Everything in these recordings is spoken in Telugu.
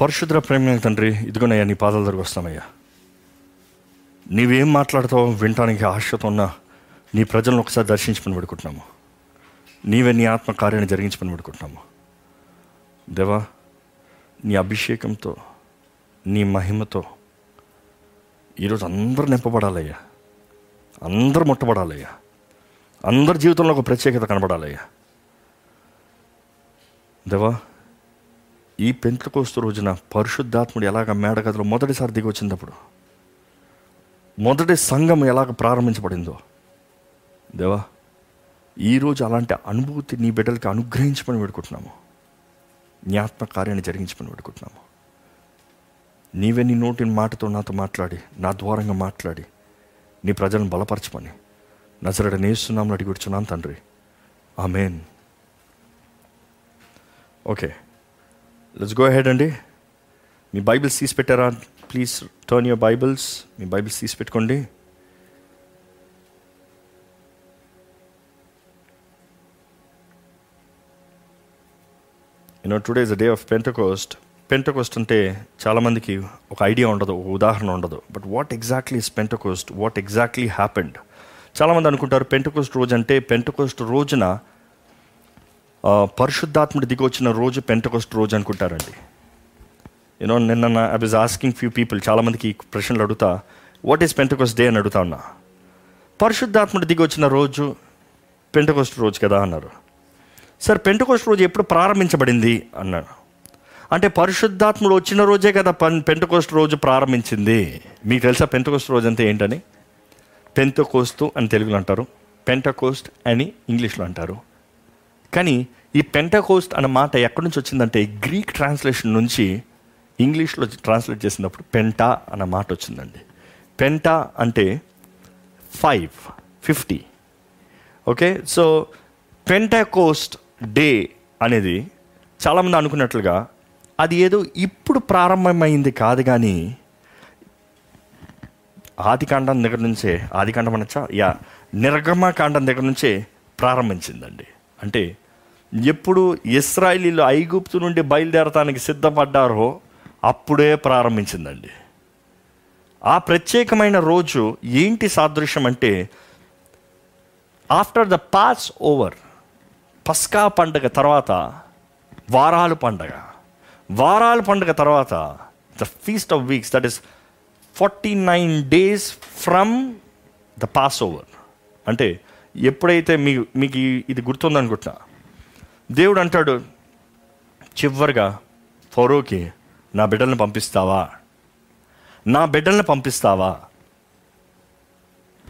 పరిశుద్ర ప్రేమ తండ్రి ఇదిగోనయ్యా నీ పాదాల దగ్గర వస్తామయ్యా నీవేం మాట్లాడతావో వినటానికి ఆశతో ఉన్న నీ ప్రజలను ఒకసారి దర్శించమని పెడుకుంటున్నాము. నీవే నీ ఆత్మ కార్యాన్ని జరిగించమని పెడుకుంటున్నాము. దేవా నీ అభిషేకంతో నీ మహిమతో ఈరోజు అందరూ నింపబడాలయ్యా. అందరూ ముట్టబడాలయ్యా. అందరి జీవితంలో ఒక ప్రత్యేకత కనబడాలయ్యా. దేవా ఈ పెంతకోస్తు రోజున పరిశుద్ధాత్ముడు ఎలాగ మేడగదిలో మొదటిసారి దిగి వచ్చినప్పుడు మొదటి సంఘం ఎలాగ ప్రారంభించబడిందో దేవా ఈరోజు అలాంటి అనుభూతి నీ బిడ్డలకి అనుగ్రహించమని పెడుకుంటున్నాము జ్ఞాత్మ కార్యాన్ని జరిగించమని పెడుకుంటున్నాము నీవే నీ నోటిని మాటతో నాతో మాట్లాడి నా ద్వారంగా మాట్లాడి నీ ప్రజలను బలపరచమని నజరడ నేస్తున్నాము అడిగి కూర్చున్నాను తండ్రి. Amen. Okay. Let's go ahead అండి మీ బైబిల్స్ తీసి పెట్టారా? ప్లీజ్ టర్న్ యువర్ బైబిల్స్ మీ బైబిల్స్ తీసి పెట్టుకోండి. You know today is the day of Pentecost Pentecost అంటే చాలామందికి ఒక ఐడియా ఉండదు ఒక ఉదాహరణ ఉండదు. But what exactly is Pentecost what exactly happened చాలామంది అనుకుంటారు పెంటకోస్ట్ రోజు అంటే పెంటకోస్ట్ రోజున పరిశుద్ధాత్ముడు దిగి వచ్చిన రోజు పెంటకోస్ట్ రోజు అనుకుంటారండి. యూనో నిన్న I was asking few people చాలామందికి ఈ ప్రశ్నలు అడుగుతా వాట్ ఈస్ పెంటకోస్ట్ డే అని అడుగుతా ఉన్నా. పరిశుద్ధాత్ముడు దిగి వచ్చిన రోజు పెంటకోస్ట్ రోజు కదా? అన్నారు. సార్ పెంటకోస్ట్ రోజు ఎప్పుడు ప్రారంభించబడింది? అన్నాడు అంటే పరిశుద్ధాత్ముడు వచ్చిన రోజే కదా పన్ పెంటకోస్ట్ రోజు ప్రారంభించింది. మీకు తెలుసా పెంటకోస్ట్ రోజు అంటే ఏంటని? పెంతకోస్తు అని తెలుగులో అంటారు పెంటకోస్ట్ అని ఇంగ్లీష్లో అంటారు. కానీ ఈ పెంటకోస్ట్ అన్న మాట ఎక్కడి నుంచి వచ్చిందంటే గ్రీక్ ట్రాన్స్లేషన్ నుంచి ఇంగ్లీష్లో ట్రాన్స్లేట్ చేసినప్పుడు పెంటా అన్న మాట వచ్చిందండి. పెంటా అంటే five fifty. Okay? So Pentecost day అనేది చాలామంది అనుకున్నట్లుగా అది ఏదో ఇప్పుడు ప్రారంభమైంది కాదు కానీ ఆదికాండం దగ్గర నుంచే ఆదికాండం అనొచ్చా? యా నిర్గమ కాండం దగ్గర నుంచే ప్రారంభించిందండి. అంటే ఎప్పుడు ఇస్రాయలీలు ఐగుప్తు నుండి బయలుదేరటానికి సిద్ధపడ్డారో అప్పుడే ప్రారంభించిందండి. ఆ ప్రత్యేకమైన రోజు ఏంటి సాదృశ్యం అంటే ఆఫ్టర్ ద పాస్ ఓవర్ పస్కా పండగ తర్వాత వారాలు పండగ. వారాల పండగ తర్వాత the feast of weeks that is forty nine days from the passover అంటే ఎప్పుడైతే మీ మీకు ఇది గుర్తుందనుకుంటున్నా దేవుడు అంటాడు చివరిగా ఫరోకి నా బిడ్డలను పంపిస్తావా? నా బిడ్డల్ని పంపిస్తావా?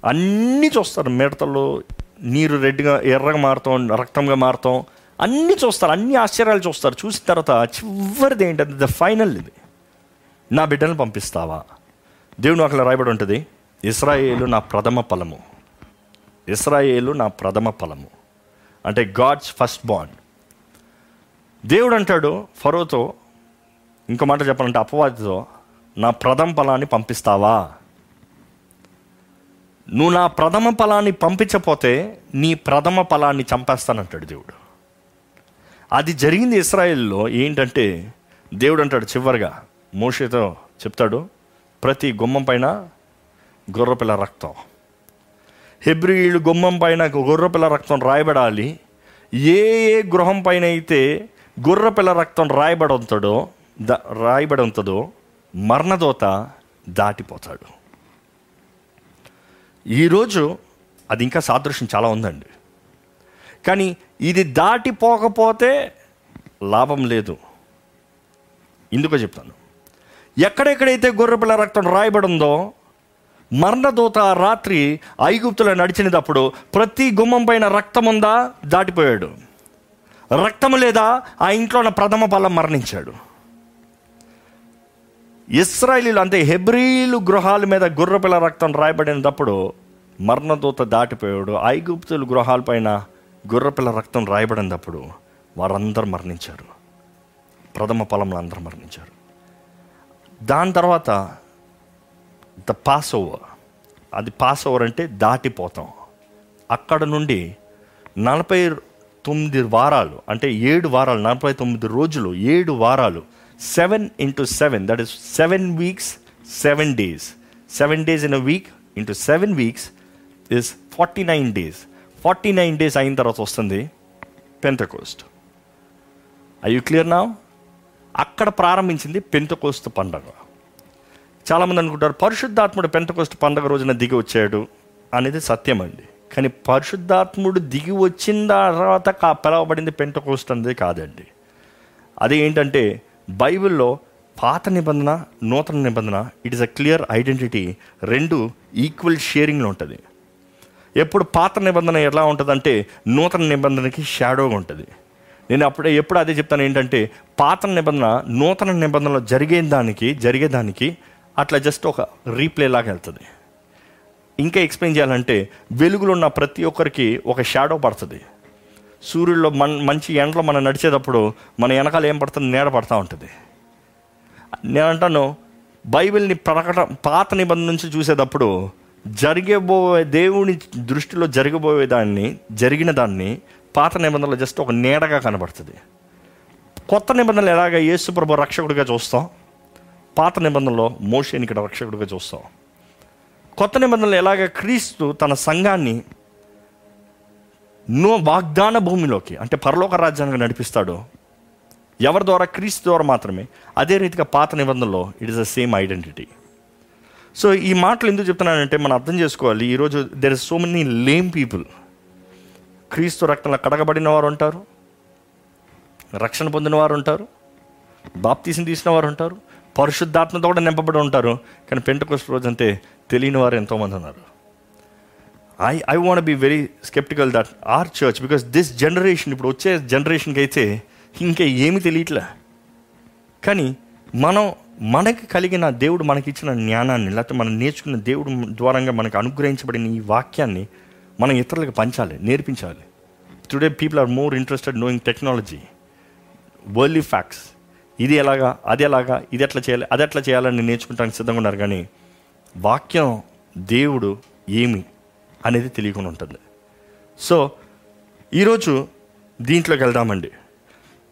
అన్నీ చూస్తారు మిడతలు నీరు రెడ్డిగా ఎర్రగా మారుతాం రక్తంగా మారుతాం అన్నీ చూస్తారు అన్ని ఆశ్చర్యాలు చూస్తారు. చూసిన తర్వాత చివరిది ఏంటంటే ద ఫైనల్ ఇది. నా బిడ్డలను పంపిస్తావా? దేవుడు అక్కడ రాయబడి ఉంటుంది ఇస్రాయేలు నా ప్రథమ ఫలము. ఇస్రాయేలు నా ప్రథమ ఫలము. అంటే గాడ్స్ ఫస్ట్ బాండ్ దేవుడు అంటాడు ఫరోతో ఇంకో మాట చెప్పాలంటే అపవాదితో నా ప్రథమ ఫలాన్ని పంపిస్తావా? నువ్వు నా ప్రథమ ఫలాన్ని పంపించపోతే నీ ప్రథమ ఫలాన్ని చంపేస్తానంటాడు దేవుడు. అది జరిగింది ఇస్రాయిల్లో ఏంటంటే దేవుడు అంటాడు చివరిగా మోషేతో చెప్తాడు ప్రతి గుమ్మం పైన గొర్రపిల్ల రక్తం. హెబ్రియులు గుమ్మం పైన గొర్రపిల్ల రక్తం రాయబడాలి. ఏ ఏ గృహం పైన అయితే గుర్రపిల్ల రక్తం రాయబడి ద రాయబడి మరణదోత దాటిపోతాడు. ఈరోజు అది ఇంకా సాదృశ్యం చాలా ఉందండి. కానీ ఇది దాటిపోకపోతే లాభం లేదు. ఇందుకు చెప్తాను. ఎక్కడెక్కడైతే గొర్రెపిల్ల రక్తం రాయబడిందో మరణదూత రాత్రి ఐగుప్తులో నడిచినప్పుడు ప్రతి గుమ్మం పైన రక్తం ఉందా దాటిపోయాడు. రక్తం లేదా ఆ ఇంట్లో ఉన్న ప్రథమ బలం మరణించాడు. ఇస్రాయలీలు అంటే హెబ్రీలు గృహాల మీద గుర్రపిల్ల రక్తం రాయబడినప్పుడు మరణదూత దాటిపోయాడు. ఐగుప్తులు గృహాలపైన గుర్రపిల్ల రక్తం రాయబడినప్పుడు వారందరూ మరణించారు. ప్రథమ ఫలంలో అందరూ మరణించారు. దాని తర్వాత ద పాస్ ఓవర్ అది పాస్ ఓవర్ అంటే దాటిపోతాం. అక్కడ నుండి నలభై తొమ్మిది వారాలు అంటే ఏడు వారాలు నలభై తొమ్మిది రోజులు ఏడు వారాలు. Seven into seven that is seven weeks seven days seven days in a week into seven weeks is forty nine days forty nine days అయిన తర్వాత వస్తుంది పెంతకోస్ట్ ఐ యూ క్లియర్ నా అక్కడ ప్రారంభించింది పెంతకోస్తు పండగ. చాలామంది అనుకుంటారు పరిశుద్ధాత్ముడు పెంతకోస్తు పండగ రోజున దిగి వచ్చాడు అనేది సత్యం అండి. కానీ పరిశుద్ధాత్ముడు దిగి వచ్చిన తర్వాత పిలవబడింది పిలవబడింది పెంతకోస్ట్ అనేది కాదండి. అది ఏంటంటే బైబిల్లో పాత నిబంధన నూతన నిబంధన it is a clear identity రెండు ఈక్వల్ షేరింగ్లో ఉంటుంది. ఎప్పుడు పాత నిబంధన ఎలా ఉంటుందంటే నూతన నిబంధనకి షాడోగా ఉంటుంది. నేను అప్పుడే ఎప్పుడు అదే చెప్తాను ఏంటంటే పాత నిబంధన నూతన నిబంధనలో జరిగే దానికి జరిగేదానికి అట్లా జస్ట్ ఒక రీప్లే లాగా వెళ్తుంది. ఇంకా ఎక్స్ప్లెయిన్ చేయాలంటే వెలుగులో ఉన్న ప్రతి ఒక్కరికి ఒక షాడో పడుతుంది. సూర్యుల్లో మన్ మంచి ఎండలో మనం నడిచేటప్పుడు మన వెనకాల ఏం పడుతుంది? నీడ పడుతూ ఉంటుంది. నేను అంటాను బైబిల్ని ప్రకట పాత నిబంధన నుంచి చూసేటప్పుడు జరిగబోయే దేవుని దృష్టిలో జరగబోయే దాన్ని జరిగిన దాన్ని పాత నిబంధనలో జస్ట్ ఒక నీడగా కనబడుతుంది. కొత్త నిబంధనలు ఎలాగ యేసుప్రభు రక్షకుడిగా చూస్తాం? పాత నిబంధనలో మోషేని ఇక్కడ రక్షకుడిగా చూస్తాం. కొత్త నిబంధనలు ఎలాగ క్రీస్తు తన సంఘాన్ని నో వాగ్దాన భూమిలోకి అంటే పరలోక రాజ్యానికి నడిపిస్తాడో ఎవరి ద్వారా? క్రీస్తు ద్వారా మాత్రమే. అదే రీతిగా పాత నిబంధనలో it is the same identity so ఈ మాటలు ఎందుకు చెప్తున్నానంటే మనం అర్థం చేసుకోవాలి. ఈరోజు there is so many lame people Kristu రక్తంలో కడగబడిన వారు ఉంటారు. రక్షణ పొందిన వారు ఉంటారు. బాప్తీసం తీసిన వారు ఉంటారు. పరిశుద్ధాత్మతో కూడా నింపబడి ఉంటారు. కానీ పెంట రోజు అంటే తెలియని వారు ఎంతోమంది ఉన్నారు. I I want be very skeptical that our church because this generation ఇప్పుడు వచ్చే జనరేషన్కి అయితే ఇంకా ఏమి తెలియట్లే. కానీ మనం మనకి కలిగిన దేవుడు మనకి ఇచ్చిన జ్ఞానాన్ని లేకపోతే మనం నేర్చుకున్న దేవుడు ద్వారంగా మనకు అనుగ్రహించబడిన ఈ వాక్యాన్ని మనం ఇతరులకు పంచాలి నేర్పించాలి. Today people are more interested knowing technology world facts ఇది ఎలాగా అది ఎలాగా ఇది ఎట్లా చేయాలి అది ఎట్లా చేయాలని నేర్చుకుంటానికి సిద్ధంగా ఉన్నారు. కానీ వాక్యం దేవుడు ఏమి అనేది తెలియకుండా ఉంటుంది. సో ఈరోజు దీంట్లోకి వెళ్దామండి.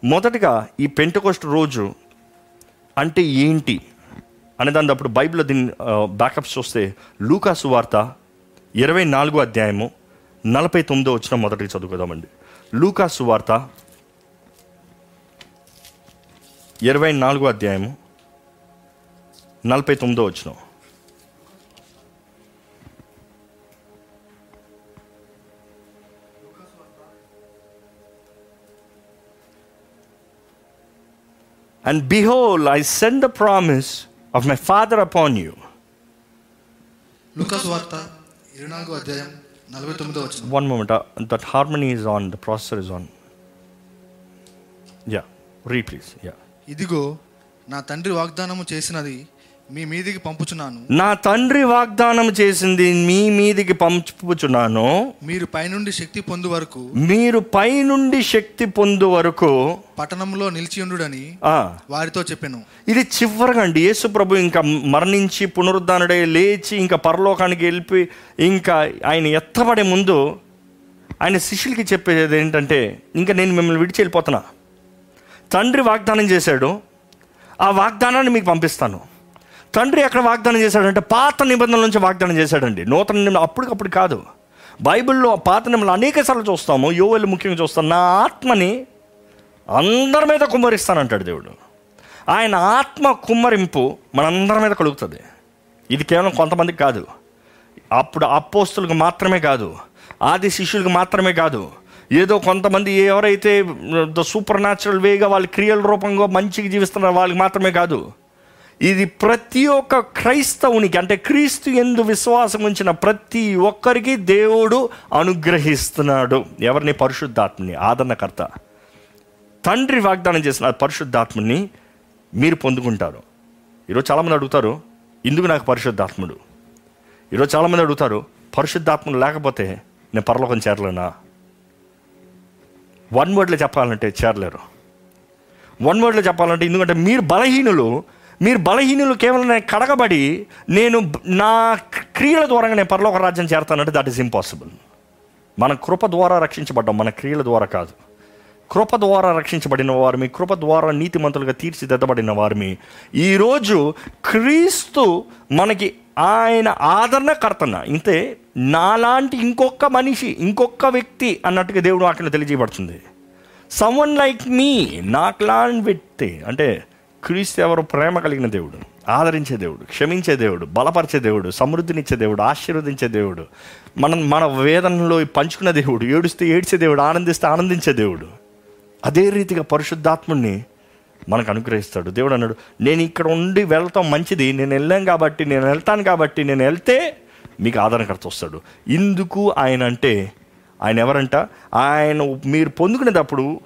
మొదటగా ఈ పెంటకోస్ట్ రోజు అంటే ఏంటి అనే దాని అప్పుడు బైబిల్లో దీన్ని బ్యాకప్స్ చూస్తే లూకాసు వార్త ఇరవై నాలుగో అధ్యాయము నలభై తొమ్మిదో వచ్చిన మొదటికి చదువుకుందామండి. లూకాసు వార్త ఇరవై నాలుగో అధ్యాయము నలభై తొమ్మిదో వచ్చినాం And behold, I send the promise of my Father upon you. లూకాసు వార్త ఇరవై నాలుగో అధ్యాయం నలభై తొమ్మిదో వచ్చిన One moment, uh, that harmony is on, the processor is on. Yeah, read please. Yeah. ఇదిగో నా తండ్రి వాగ్దానము చేసినది మీ మీదికి పంపుచున్నాను. నా తండ్రి వాగ్దానం చేసింది మీ మీదికి పంపుచున్నాను. మీరు పైనుండి శక్తి పొందు వరకు మీరు పైనుండి శక్తి పొందు వరకు పట్టణంలో నిలిచియుండుడని ఆ, వారితో చెప్పాను. ఇది చివరిగా అండి యేసు ప్రభు ఇంకా మరణించి పునరుద్ధానుడై లేచి ఇంకా పరలోకానికి వెళ్ళిపోయి ఇంకా ఆయన ఎత్తబడే ముందు ఆయన శిష్యులకి చెప్పేది ఏంటంటే ఇంకా నేను మిమ్మల్ని విడిచి వెళ్ళిపోతున్నా. తండ్రి వాగ్దానం చేశాడు. ఆ వాగ్దానాన్ని మీకు పంపిస్తాను. తండ్రి ఎక్కడ వాగ్దానం చేశాడంటే పాత నిబంధనల నుంచి వాగ్దానం చేశాడండి. నూతన నిబంధన అప్పటికప్పుడు కాదు. బైబిల్లో పాత నిబంధనలు అనేక సార్లు చూస్తాము. యోవెలు ముఖ్యంగా చూస్తాం. నా ఆత్మని అందరి మీద కుమ్మరిస్తానంటాడు దేవుడు. ఆయన ఆత్మ కుమ్మరింపు మనందరి మీద కలుగుతుంది. ఇది కేవలం కొంతమందికి కాదు. అప్పుడు అపోస్తులకు మాత్రమే కాదు. ఆది శిష్యులకు మాత్రమే కాదు. ఏదో కొంతమంది ఎవరైతే ద సూపర్ న్యాచురల్ వేగా వాళ్ళ క్రియల రూపంగా మంచిగా జీవిస్తున్నారో వాళ్ళకి మాత్రమే కాదు. ఇది ప్రతి ఒక్క క్రైస్తవునికి అంటే క్రీస్తు ఎందు విశ్వాసం ఉంచిన ప్రతి ఒక్కరికి దేవుడు అనుగ్రహిస్తున్నాడు. ఎవరిని? పరిశుద్ధాత్మని ఆదరణకర్త. తండ్రి వాగ్దానం చేసిన పరిశుద్ధాత్మని మీరు పొందుకుంటారు. ఈరోజు చాలామంది అడుగుతారు ఇందుకు నాకు పరిశుద్ధాత్ముడు? ఈరోజు చాలామంది అడుగుతారు పరిశుద్ధాత్మను లేకపోతే నేను పరలోకం చేరలేనా? వన్ వర్డ్లో చెప్పాలంటే చేరలేరు. వన్ వర్డ్లో చెప్పాలంటే ఎందుకంటే మీరు బలహీనులు మీరు బలహీనులు కేవలం నేను కడగబడి నేను నా క్రియల ద్వారా నేను పరలోక రాజ్యం చేరతానంటే దట్ ఈస్ ఇంపాసిబుల్ మన కృప ద్వారా రక్షించబడ్డాం మన క్రియల ద్వారా కాదు. కృప ద్వారా రక్షించబడిన వారిమి కృప ద్వారా నీతిమంతులుగా తీర్చిదిద్దబడిన వారిమి ఈరోజు క్రీస్తు మనకి ఆయన ఆదరణకర్తన ఇంతే నాలాంటి ఇంకొక మనిషి ఇంకొక వ్యక్తి అన్నట్టుగా దేవుడు వాక్యం తెలియజేయబడుతుంది. సమ్వన్ లైక్ మీ నాకులాంటి వ్యక్తి. అంటే క్రీస్తు ఎవరు ప్రేమ కలిగిన దేవుడు ఆదరించే దేవుడు క్షమించే దేవుడు బలపరిచే దేవుడు సమృద్ధినిచ్చే దేవుడు ఆశీర్వదించే దేవుడు మనం మన వేదనలో పంచుకునే దేవుడు ఏడుస్తే ఏడ్చే దేవుడు ఆనందిస్తే ఆనందించే దేవుడు అదే రీతిగా పరిశుద్ధాత్ముడిని మనకు అనుగ్రహిస్తాడు. దేవుడు అన్నాడు నేను ఇక్కడ ఉండి వెళ్తాం మంచిది నేను వెళ్ళాం కాబట్టి నేను వెళ్తాను కాబట్టి నేను వెళ్తే మీకు ఆదరణకర్త వస్తాడు. ఇందుకు ఆయన అంటే ఆయన ఎవరంట ఆయన మీరు పొందుకునేటప్పుడు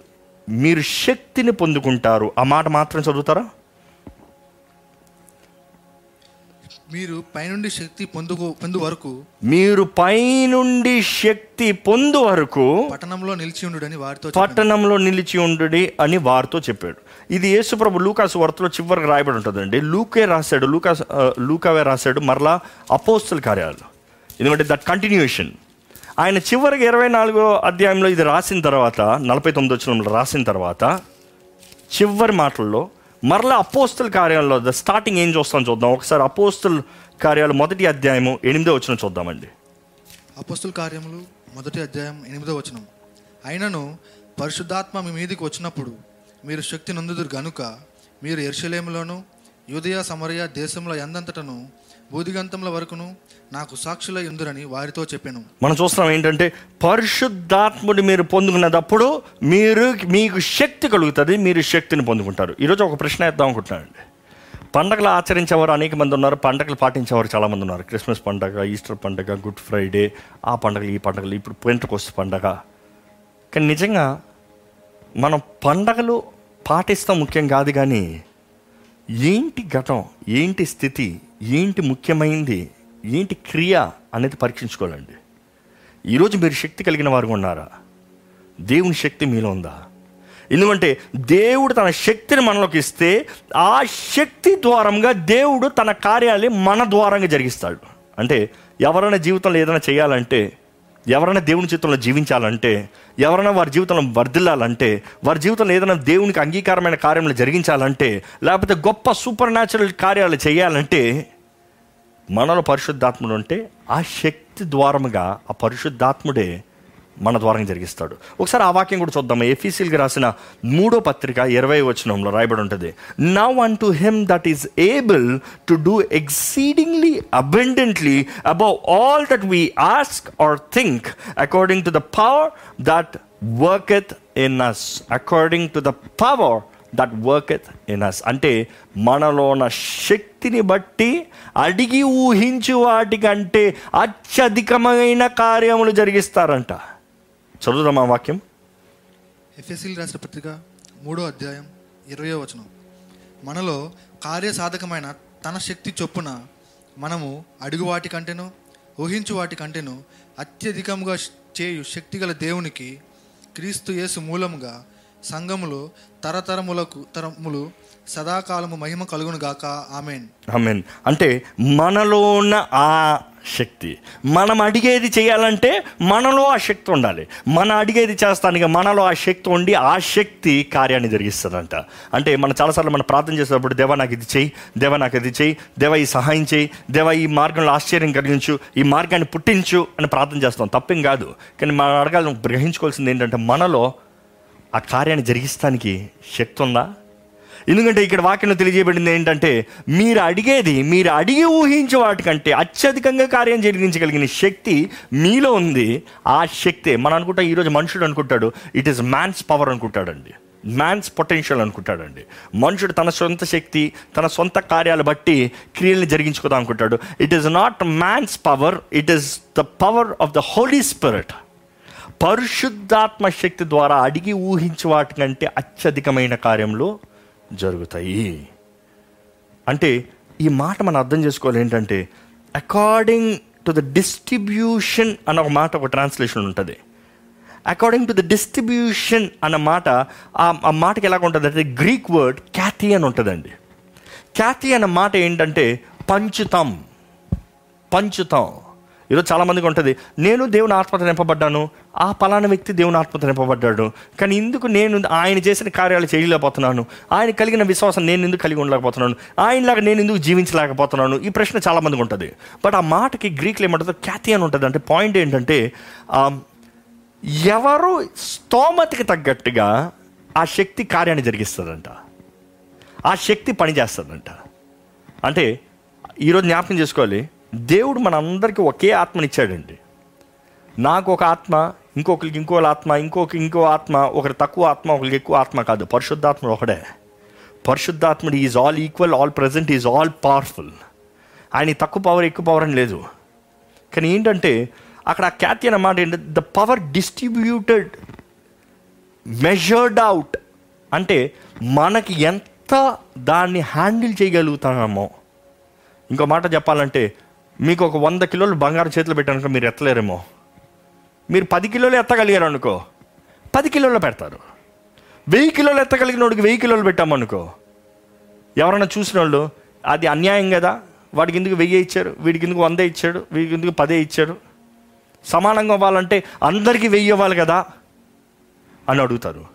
మీరు శక్తిని పొందుకుంటారు. ఆ మాట మాత్రం చదువుతారా? మీరు పైనుండి శక్తి పొందుకు పొందు వరకు మీరు పైనుండి శక్తి పొందు వరకు పట్టణంలో నిలిచి ఉండుడని వారితో చెప్పాను. పట్టణంలో నిలిచి ఉండుడి అని వారితో చెప్పాడు. ఇది యేసుప్రభు లూకాసు వార్తలో చివరికి రాయబడి ఉంటుందండి. లూకే రాశాడు లూకాస్ లూకావే రాశాడు మరలా అపోస్తుల కార్యాలు ఎందుకంటే దట్ కంటిన్యూషన్ ఆయన చివరికి ఇరవై నాలుగో అధ్యాయంలో ఇది రాసిన తర్వాత నలభై తొమ్మిది వచ్చిన రాసిన తర్వాత చివరి మాటల్లో మరలా అపోస్తుల కార్యాలలో ద స్టార్టింగ్ ఏం చూస్తాం చూద్దాం. ఒకసారి అపోస్తుల కార్యాలు మొదటి అధ్యాయము ఎనిమిదో వచ్చిన చూద్దామండి. అపోస్తుల కార్యములు మొదటి అధ్యాయం ఎనిమిదో వచనం. అయినను పరిశుద్ధాత్మ మీ మీదికి వచ్చినప్పుడు మీరు శక్తి నందుదురు గనుక మీరు ఎర్షలేములోను యూదయ సమరయ దేశంలో ఎందంతటను బూదిగంతముల వరకును నాకు సాక్షుల ఎందురని వారితో చెప్పాను. మనం చూస్తున్నాం ఏంటంటే పరిశుద్ధాత్ముడి మీరు పొందుకున్నప్పుడు మీరు మీకు శక్తి కలుగుతుంది మీరు శక్తిని పొందుకుంటారు. ఈరోజు ఒక ప్రశ్న వేద్దాం అనుకుంటున్నానండి. పండగలు ఆచరించేవారు అనేక మంది ఉన్నారు పండగలు పాటించేవారు చాలామంది ఉన్నారు. క్రిస్మస్ పండగ ఈస్టర్ పండగ గుడ్ ఫ్రైడే ఆ పండగలు ఈ పండగలు ఇప్పుడు పెంటకొస్తు పండగ. కానీ నిజంగా మనం పండగలు పాటిస్తాం ముఖ్యం కాదు కానీ ఏంటి ఘటం ఏంటి స్థితి ఏంటి ముఖ్యమైనది ఏంటి క్రియ అనేది పరీక్షించుకోవాలండి. ఈరోజు మీరు శక్తి కలిగిన వారు ఉన్నారా? దేవుని శక్తి మీలో ఉందా? ఎందుకంటే దేవుడు తన శక్తిని మనలోకి ఇస్తే ఆ శక్తి ద్వారంగా దేవుడు తన కార్యాలు మన ద్వారంగా జరిగిస్తాడు. అంటే ఎవరైనా జీవితంలో ఏదైనా చేయాలంటే ఎవరైనా దేవుని జీవితంలో జీవించాలంటే ఎవరైనా వారి జీవితంలో వర్ధిల్లాలంటే వారి జీవితంలో ఏదైనా దేవునికి అంగీకారమైన కార్యములు జరిగించాలంటే లేకపోతే గొప్ప సూపర్ న్యాచురల్ కార్యాలు చేయాలంటే మనలో పరిశుద్ధాత్ముడు ఉంటే ఆ శక్తి ద్వారముగా ఆ పరిశుద్ధాత్ముడే మన ద్వారంగా జరిగిస్తాడు. ఒకసారి ఆ వాక్యం కూడా చూద్దాం. ఎఫీసీల్కి రాసిన మూడో పత్రిక ఇరవై వచనంలో రాయబడి ఉంటుంది. Now unto him that is able to do exceedingly abundantly above all that we ask or think according to the power that worketh in us according to the power that worketh in us అంటే మనలో ఉన్న శక్తిని బట్టి అడిగి ఊహించు వాటికంటే అత్యధికమైన కార్యములు జరిగిస్తారంట. చదువుదాం ఆ వాక్యం? ఎఫ్ఎస్సీలు రాసిన పత్రిక మూడో అధ్యాయం ఇరవయో వచనం. మనలో కార్యసాధకమైన తన శక్తి చొప్పున మనము అడుగు వాటికంటేనో ఊహించు వాటికంటేనో అత్యధికంగా చేయు శక్తిగల దేవునికి క్రీస్తు యేసు మూలముగా సంఘములో తరతరములకు తరములు సదాకాలము మహిమ కలుగును గాక. ఆమెన్. మీన్ అంటే మనలో ఉన్న ఆ శక్తి. మనం అడిగేది చేయాలంటే మనలో ఆ శక్తి ఉండాలి. మన అడిగేది చేస్తానికి మనలో ఆ శక్తి ఉండి ఆ శక్తి కార్యాన్ని జరిగిస్తుందంట. అంటే మనం చాలాసార్లు మనం ప్రార్థన చేసేటప్పుడు దేవ నాకు ఇది చేయి దేవ నాకు ఇది చేయి దేవ ఈ సహాయం చేయి దేవా ఈ మార్గంలో ఆశ్చర్యం కలిగించు ఈ మార్గాన్ని పుట్టించు అని ప్రార్థన చేస్తాం. తప్పేం కాదు. కానీ మనం అడగాలి గ్రహించుకోవాల్సింది ఏంటంటే మనలో ఆ కార్యాన్ని జరిగిస్తానికి శక్తి ఉందా ఎందుకంటే ఇక్కడ వాక్యంలో తెలియజేయబడింది ఏంటంటే మీరు అడిగేది మీరు అడిగి ఊహించే వాటికంటే అత్యధికంగా కార్యం జరిగించగలిగిన శక్తి మీలో ఉంది. ఆ శక్తే మనం అనుకుంటాం ఈరోజు మనుషుడు అనుకుంటాడు ఇట్ ఈస్ మ్యాన్స్ పవర్ అనుకుంటాడండి. మ్యాన్స్ పొటెన్షియల్ అనుకుంటాడండి. మనుషుడు తన సొంత శక్తి తన సొంత కార్యాలు బట్టి క్రియల్ని జరిగించుకోదాం అనుకుంటాడు. It is not man's power it is the power of the Holy Spirit పరిశుద్ధాత్మ శక్తి ద్వారా అడిగి ఊహించే వాటికంటే అత్యధికమైన కార్యములు జరుగుతాయి. అంటే ఈ మాట మనం అర్థం చేసుకోవాలి ఏంటంటే అకార్డింగ్ టు ద డిస్ట్రిబ్యూషన్ అన్న ఒక మాట ఒక ట్రాన్స్లేషన్ ఉంటుంది. అకార్డింగ్ టు ద డిస్ట్రిబ్యూషన్ అన్న మాట ఆ ఆ మాటకి ఎలాగ ఉంటుంది అంటే గ్రీక్ వర్డ్ క్యాథీ అని ఉంటుందండి. క్యాథీ అన్న మాట ఏంటంటే పంచుతాం. పంచుతాం. ఈరోజు చాలామందికి ఉంటుంది. నేను దేవుని ఆత్మత నింపబడ్డాను. ఆ పలానా వ్యక్తి దేవుని ఆత్మత నింపబడ్డాడు. కానీ ఇందుకు నేను ఆయన చేసిన కార్యాలు చేయలేకపోతున్నాను. ఆయన కలిగిన విశ్వాసం నేను ఎందుకు కలిగి ఉండలేకపోతున్నాను? ఆయనలాగా నేను ఎందుకు జీవించలేకపోతున్నాను? ఈ ప్రశ్న చాలామందికి ఉంటుంది. బట్ ఆ మాటకి గ్రీక్లో ఏమంటుందో ఖ్యాతి అని ఉంటుంది. అంటే పాయింట్ ఏంటంటే ఎవరు స్తోమతికి తగ్గట్టుగా ఆ శక్తి కార్యాన్ని జరిగిస్తుందంట. ఆ శక్తి పనిచేస్తుందంట. అంటే ఈరోజు జ్ఞాపకం చేసుకోవాలి. దేవుడు మనందరికీ ఒకే ఆత్మనిచ్చాడండి. నాకు ఒక ఆత్మ ఇంకొకరికి ఇంకో ఆత్మ ఇంకొక ఇంకో ఆత్మ ఒకరి తక్కువ ఆత్మ ఒకరికి ఎక్కువ ఆత్మ కాదు. పరిశుద్ధాత్ముడు ఒకడే. పరిశుద్ధాత్ముడు is all equal all present is all powerful. ఆయన తక్కువ పవర్ ఎక్కువ పవర్ అని లేదు. కానీ ఏంటంటే అక్కడ ఆ ఖ్యాతి అన్నమాట ఏంటంటే the power distributed measured out అంటే మనకి ఎంత దాన్ని హ్యాండిల్ చేయగలుగుతామో. ఇంకో మాట చెప్పాలంటే మీకు ఒక వంద కిలోలు బంగారం చేతిలో పెట్టానుకో మీరు ఎత్తలేరేమో. మీరు పది కిలోలు ఎత్తగలిగారు అనుకో. పది కిలోలు పెడతారు. వెయ్యి కిలోలు ఎత్తగలిగిన వాడికి వెయ్యి కిలోలు పెట్టామనుకో ఎవరైనా చూసిన వాళ్ళు అది అన్యాయం కదా. వాడికి ఎందుకు వెయ్యి ఇచ్చారు? వీడికి ఎందుకు వందే ఇచ్చాడు? వీడికి ఎందుకు పదే ఇచ్చాడు? సమానంగా అవ్వాలంటే అందరికీ వెయ్యి ఇవ్వాలి కదా అని అడుగుతారు.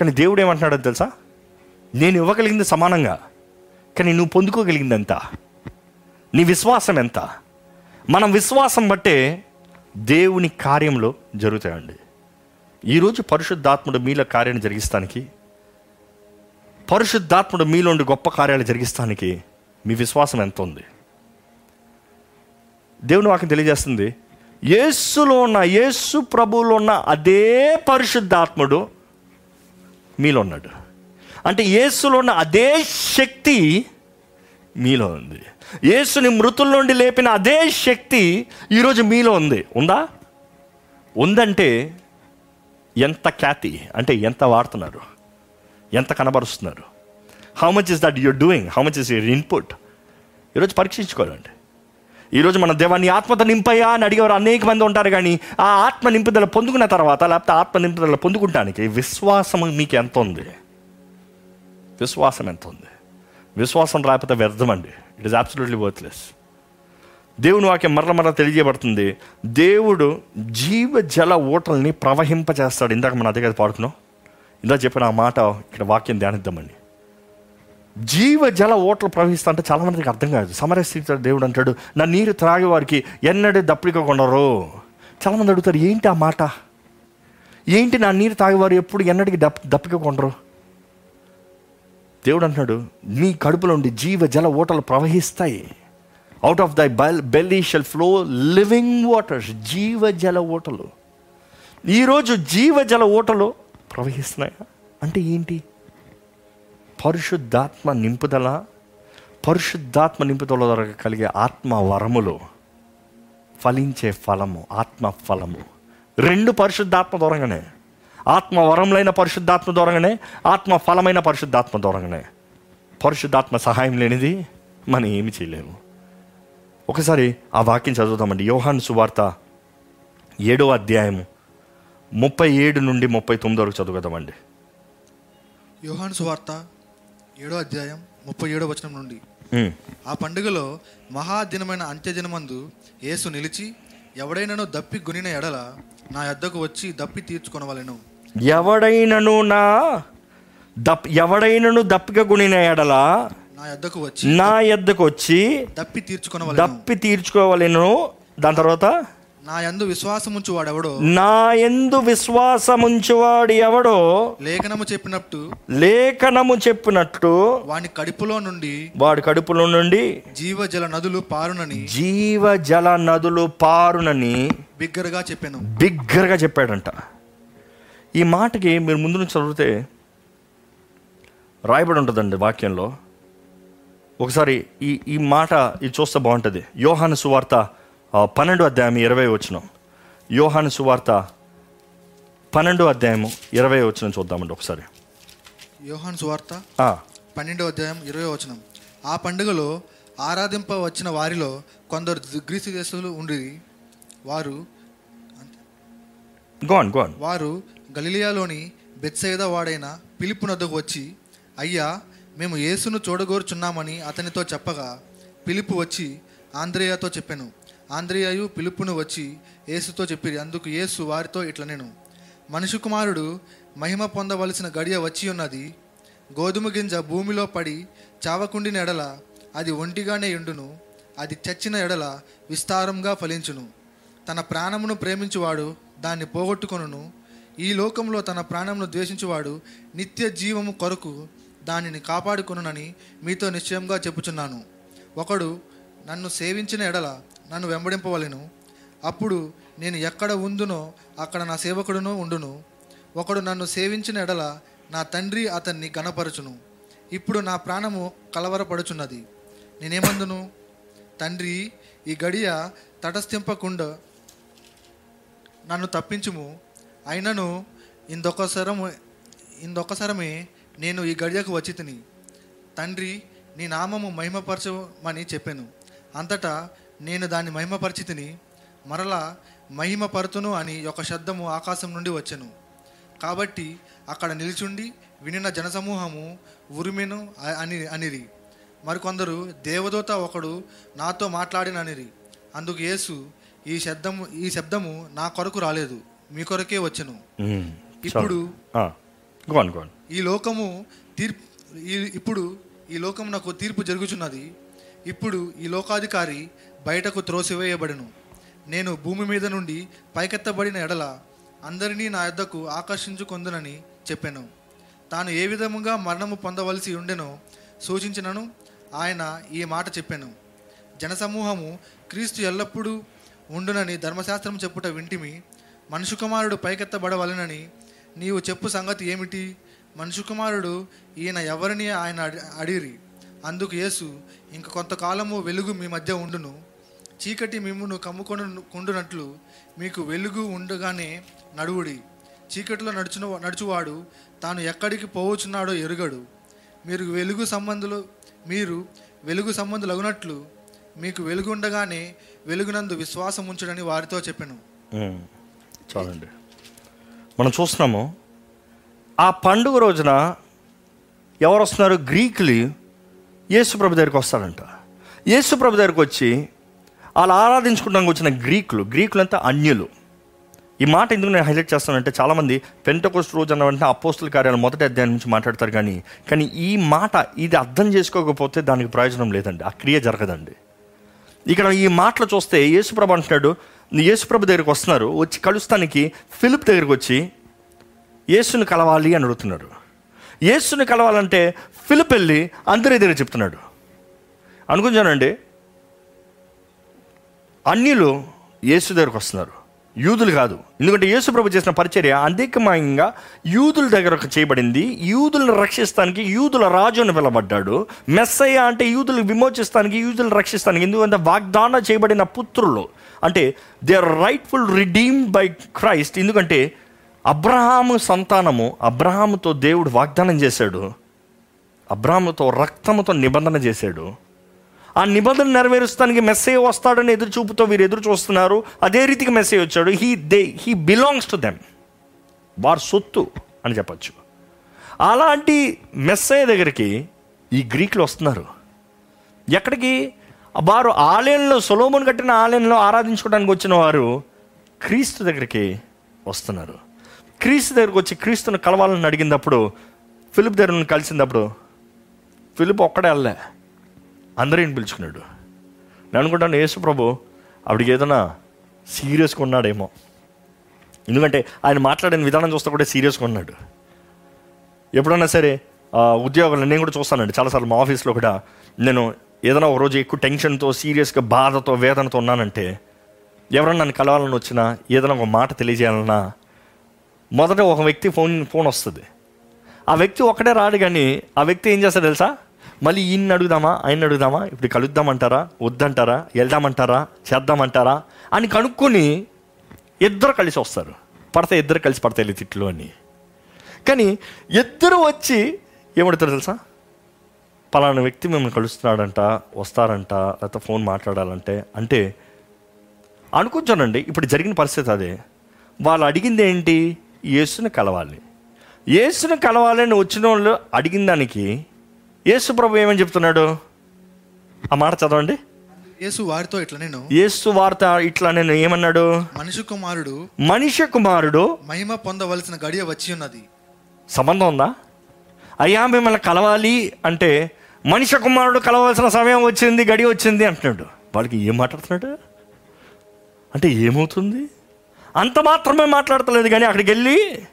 కానీ దేవుడు ఏమంటున్నాడో తెలుసా? నేను ఇవ్వగలిగింది సమానంగా. కానీ నువ్వు పొందుకోగలిగింది అంతా నీ విశ్వాసం ఎంత? మనం విశ్వాసం బట్టే దేవుని కార్యంలో జరుగుతాయండి. ఈరోజు పరిశుద్ధాత్ముడు మీలో కార్యాన్ని జరిగిస్తానికి పరిశుద్ధాత్ముడు మీలో ఉండి గొప్ప కార్యాలు జరిగిస్తానికి మీ విశ్వాసం ఎంత ఉంది? దేవుని వాకి తెలియజేస్తుంది యేసులో ఉన్న యేసు ప్రభువులో ఉన్న అదే పరిశుద్ధాత్ముడు మీలో ఉన్నాడు. అంటే యేసులో ఉన్న అదే శక్తి మీలో ఉంది. యేసుని మృతుల నుండి లేపిన అదే శక్తి ఈరోజు మీలో ఉంది. ఉందా? ఉందంటే ఎంత ఖ్యాతి? అంటే ఎంత వాడుతున్నారు? ఎంత కనబరుస్తున్నారు? How much is that your doing how much is your input ఈరోజు పరీక్షించుకోవాలండి. ఈరోజు మన దేవాన్ని ఆత్మత నింపయ్యా అని అడిగేవారు అనేక మంది ఉంటారు కానీ ఆ ఆత్మ నింపుదల పొందుకున్న తర్వాత లేకపోతే ఆత్మ నింపుదల పొందుకుంటానికి విశ్వాసం మీకు ఎంత ఉంది? విశ్వాసం ఎంత ఉంది? విశ్వాసం రాకపోతే వ్యర్థమండి. ఇట్ ఇస్ అబ్సల్యూట్లీ వర్త్లెస్ దేవుని వాక్యం మరల మరల తెలియజేయబడుతుంది. దేవుడు జీవ జల ఓటల్ని ప్రవహింపచేస్తాడు ఇందాక మన అదే కదా పాడుకున్నాం. ఇందాక చెప్పిన ఆ మాట ఇక్కడ వాక్యం ధ్యానిద్దామండి. జీవ జల ఓటలు ప్రవహిస్తా అంటే చాలా మందికి అర్థం కాదు. సమరస్థితి దేవుడు అంటాడు నా నీరు త్రాగే వారికి ఎన్నడూ దప్పిక కొనరు. చాలా మంది అడుగుతారు ఏంటి ఆ మాట? ఏంటి నా నీరు తాగేవారు ఎప్పుడు ఎన్నటికి దప్ దప్పిక కొండరు దేవుడు అంటున్నాడు నీ కడుపులో ఉండి జీవ జల ఓటలు ప్రవహిస్తాయి. Out of thy bell belly shall flow living waters జీవ జల ఓటలు. ఈరోజు జీవజల ఓటలు ప్రవహిస్తున్నాయా? అంటే ఏంటి? పరిశుద్ధాత్మ నింపుదల పరిశుద్ధాత్మ నింపుదల ద్వారా కలిగే ఆత్మ వరములు ఫలించే ఫలము ఆత్మ ఫలము. రెండు పరిశుద్ధాత్మ దూరంగానే ఆత్మ వరములైన పరిశుద్ధాత్మ దూరంగానే ఆత్మ ఫలమైన పరిశుద్ధాత్మ దూరంగానే పరిశుద్ధాత్మ సహాయం లేనిది మనం ఏమి చేయలేము. ఒకసారి ఆ వాక్యం చదువుతామండి యోహాన్ సువార్త ఏడో అధ్యాయము ముప్పై ఏడు నుండి ముప్పై తొమ్మిది వరకు చదువుదామండి. యోహాను సువార్త ఏడో అధ్యాయం ముప్పై ఏడో వచనం నుండి. ఆ పండుగలో మహాదినమైన అంత్యదినమందు యేసు నిలిచి ఎవడైనాను దప్పి గునిన ఎడల నా యొద్దకు వచ్చి దప్పి తీర్చుకొనవలెను. ఎవడైనను నా దప్ ఎవడైనను దప్పిక గుణిన ఎడల నా యొద్దకు వచ్చి నా ఎద్దకు వచ్చి దప్పి తీర్చుకొనవలెను. దప్పి తీర్చుకోవాలను. దాని తర్వాత? నా యందు విశ్వాసముంచు వాడెవడో నా ఎందు విశ్వాసముంచువాడు ఎవడో? లేఖనము చెప్పినట్టు లేఖనము చెప్పినట్టు వాని కడుపులో నుండి వాడి కడుపులో నుండి జీవజల నదులు పారునని జీవ జల నదులు పారునని బిగ్గరగా చెప్పాను. బిగ్గరగా చెప్పాడంట. ఈ మాటకి మీరు ముందు నుంచి చదివితే రాయబడి ఉంటుందండి వాక్యంలో. ఒకసారి ఈ ఈ మాట ఇది చూస్తే బాగుంటుంది. యోహాను సువార్త పన్నెండు అధ్యాయం ఇరవై వచ్చిన యోహాను సువార్త పన్నెండు అధ్యాయము ఇరవై వచ్చిన చూద్దామండి ఒకసారి. యోహాను సువార్త పన్నెండో అధ్యాయం ఇరవై వచనం. ఆ పండుగలో ఆరాధింప వచ్చిన వారిలో కొందరు గ్రీసు దేశులు ఉండి వారు గోన్ గోన్ వారు గలిలియాలోని బెత్సైదా వాడైన పిలుపునద్దకు వచ్చి అయ్యా మేము యేసును చూడగోరుచున్నామని అతనితో చెప్పగా పిలుపు వచ్చి ఆంధ్రేయతో చెప్పాను. ఆంధ్రేయయు పిలుపును వచ్చి యేసుతో చెప్పిరి అందుకు యేసు వారితో ఇట్లా నేను మనిషి కుమారుడు మహిమ పొందవలసిన గడియ వచ్చి ఉన్నది గోధుమ గింజ భూమిలో పడి చావకుండిన ఎడల అది ఒంటిగానే ఎండును అది చచ్చిన ఎడల విస్తారంగా ఫలించును. తన ప్రాణమును ప్రేమించువాడు దాన్ని పోగొట్టుకొనును ఈ లోకంలో తన ప్రాణమును ద్వేషించువాడు నిత్య జీవము కొరకు దానిని కాపాడుకొనునని మీతో నిశ్చయంగా చెప్పుచున్నాను. ఒకడు నన్ను సేవించిన ఎడల నన్ను వెంబడింపవలెను. అప్పుడు నేను ఎక్కడ ఉందునో అక్కడ నా సేవకుడును ఉండును. ఒకడు నన్ను సేవించిన ఎడల నా తండ్రి అతన్ని గణపరచును ఇప్పుడు నా ప్రాణము కలవరపడుచున్నది. నేనేమందును? తండ్రి ఈ గడియ తటస్థింపకుండా నన్ను తప్పించుము. అయినను ఇందొకసరము ఇందొకసరమే నేను ఈ గడియకు వచ్చి తిని తండ్రి నీ నామము మహిమపరచమని చెప్పాను. అంతటా నేను దాన్ని మహిమపరిచి తిని మరలా మహిమపరుతును అని ఒక శబ్దము ఆకాశం నుండి వచ్చెను. కాబట్టి అక్కడ నిల్చుండి వినిన జనసమూహము ఉరిమెను అని అనిరి. మరికొందరు దేవదూత ఒకడు నాతో మాట్లాడిననిరి. అందుకు యేసు ఈ శబ్దము ఈ శబ్దము నా కొరకు రాలేదు. మీ కొరకే వచ్చెను. ఇప్పుడు ఈ లోకము తీర్పు ఈ- ఇప్పుడు ఈ లోకము నాకు తీర్పు జరుగుచున్నది. ఇప్పుడు ఈ లోకాధికారి బయటకు త్రోసివేయబడెను. నేను భూమి మీద నుండి పైకెత్తబడిన ఎడల అందరినీ నా యొద్దకు ఆకర్షించుకొందునని చెప్పాను. తాను ఏ విధముగా మరణము పొందవలసి ఉండెనో సూచించినను ఆయన ఈ మాట చెప్పాను. జనసమూహము క్రీస్తు ఎల్లప్పుడూ ఉండునని ధర్మశాస్త్రం చెప్పుట వింటిమి. మనుషు కుమారుడు పైకెత్తబడవలెనని నీవు చెప్పు సంగతి ఏమిటి? మనుషు కుమారుడు ఈయన ఎవరిని ఆయన అడిగిరి? అందుకు యేసు ఇంక కొంతకాలము వెలుగు మీ మధ్య ఉండును. చీకటి మిమ్మును కమ్ముకొని కొండునట్లు మీకు వెలుగు ఉండగానే నడువుడి. చీకటిలో నడుచున నడుచువాడు తాను ఎక్కడికి పోవచ్చున్నాడో ఎరుగడు. మీరు వెలుగు సంబంధులు మీరు వెలుగు సంబంధులు అగునట్లు మీకు వెలుగు ఉండగానే వెలుగునందు విశ్వాసం ఉంచడని వారితో చెప్పాను. Hmm. చాలండి మనం చూస్తున్నాము ఆ పండుగ రోజున ఎవరు వస్తున్నారు? గ్రీకులు యేసుప్రభు దగ్గరికి వస్తారంట. యేసుప్రభు దగ్గరికి వచ్చి వాళ్ళు ఆరాధించుకుంటానికి వచ్చిన గ్రీకులు గ్రీకులు అంతా అన్యులు. ఈ మాట ఎందుకు నేను హైలైట్ చేస్తానంటే చాలామంది పెంటకోస్ట్ రోజు అన్న వెంటనే అపోస్తుల కార్యాలు మొదటి అధ్యాయం నుంచి మాట్లాడతారు కానీ కానీ ఈ మాట ఇది అర్థం చేసుకోకపోతే దానికి ప్రయోజనం లేదండి. ఆ క్రియ జరగదండి. ఇక్కడ ఈ మాటలు చూస్తే యేసుప్రభు అంటున్నాడు యేసుప్రభు దగ్గరికి వస్తున్నారు వచ్చి కలుస్తానికి ఫిలిప్ దగ్గరికి వచ్చి యేసుని కలవాలి అని అడుగుతున్నాడు యేసుని కలవాలంటే ఫిలిప్ వెళ్ళి అందరి దగ్గర చెప్తున్నాడు. అనుకుంటానండి అన్యులు యేసు దగ్గరకు వస్తున్నారు. యూదులు కాదు. ఎందుకంటే యేసుప్రభు చేసిన పరిచర్య అధికమంగా యూదుల దగ్గర చేయబడింది. యూదులను రక్షిస్తానికి యూదుల రాజు అని పిలబడ్డాడు మెస్సయ్య అంటే యూదులు విమోచిస్తానికి యూదులు రక్షిస్తానికి ఎందుకంటే వాగ్దానం చేయబడిన పుత్రులు. అంటే they are rightful redeem by Christ ఎందుకంటే అబ్రహాము సంతానము అబ్రహాముతో దేవుడు వాగ్దానం చేశాడు. అబ్రాహాముతో రక్తముతో నిబంధన చేశాడు. ఆ నిబంధన నెరవేరుస్తానికి మెస్సేజ్ వస్తాడని ఎదురు చూపుతో వీరు ఎదురు చూస్తున్నారు. అదే రీతికి మెస్సేజ్ వచ్చాడు. He they he belongs to them వారు సొత్తు అని చెప్పచ్చు. అలాంటి మెస్సయ్య దగ్గరికి ఈ గ్రీకులు వస్తున్నారు. ఎక్కడికి? వారు ఆలయంలో సొలోమన్ కట్టిన ఆలయంలో ఆరాధించుకోవడానికి వచ్చిన వారు క్రీస్తు దగ్గరికి వస్తున్నారు. క్రీస్తు దగ్గరకు వచ్చి క్రీస్తును కలవాలని అడిగినప్పుడు ఫిలిప్ దగ్గర కలిసినప్పుడు ఫిలిప్ ఒక్కడే వెళ్ళలే. అందరిని పిలుచుకున్నాడు. నేను అనుకుంటాను యేసు ప్రభు ఆవిడికి ఏదైనా సీరియస్గా ఉన్నాడేమో ఎందుకంటే ఆయన మాట్లాడిన విధానం చూస్తే కూడా సీరియస్గా ఉన్నాడు ఎప్పుడన్నా సరే ఉద్యోగాలు నేను కూడా చూస్తానండి. చాలాసార్లు మా ఆఫీస్లో కూడా నేను ఏదైనా ఒకరోజు ఎక్కువ టెన్షన్తో సీరియస్గా బాధతో వేదనతో ఉన్నానంటే ఎవరన్నా నన్ను కలవాలని వచ్చినా ఏదైనా ఒక మాట తెలియజేయాలన్నా మొదట ఒక వ్యక్తి ఫోన్ ఫోన్ వస్తుంది. ఆ వ్యక్తి ఒక్కడే రాడు కానీ ఆ వ్యక్తి ఏం చేస్తాడు తెలుసా? మళ్ళీ ఈయన్ని అడుగుదామా ఆయన అడుగుదామా? ఇప్పుడు కలుద్దామంటారా వద్దంటారా వెళ్దామంటారా చేద్దామంటారా అని కనుక్కొని ఇద్దరు కలిసి వస్తారు. పడితే ఇద్దరు కలిసి పడతాయి తిట్లు అని. కానీ ఇద్దరు వచ్చి ఏమడుతారు తెలుసా? పలానా వ్యక్తి మిమ్మల్ని కలుస్తున్నాడంట వస్తారంట లేకపోతే ఫోన్ మాట్లాడాలంటే అంటే అనుకుంటానండి ఇప్పుడు జరిగిన పరిస్థితి అదే. వాళ్ళు అడిగింది ఏంటి? యేసుని కలవాలి. యేసుని కలవాలని వచ్చిన వాళ్ళు అడిగిన దానికి యేసు ప్రభు ఏమని చెప్తున్నాడు? ఆ మాట చదవండి. యేసు వారితో ఇట్లా నేను. యేసు వార్త ఇట్లా నేను ఏమన్నాడు? మనిషి కుమారుడు. మనిషి కుమారుడు. మహిమ పొందవలసిన గడియ వచ్చి ఉన్నది. సంబంధం ఉందా? అయ్యా మిమ్మల్ని కలవాలి అంటే మనిషి కుమారుడు కలవాల్సిన సమయం వచ్చింది గడి వచ్చింది అంటున్నాడు. వాళ్ళకి ఏం మాట్లాడుతున్నాడు? అంటే ఏమవుతుంది? అంత మాత్రమే మాట్లాడతలేదు కానీ అక్కడికి వెళ్ళి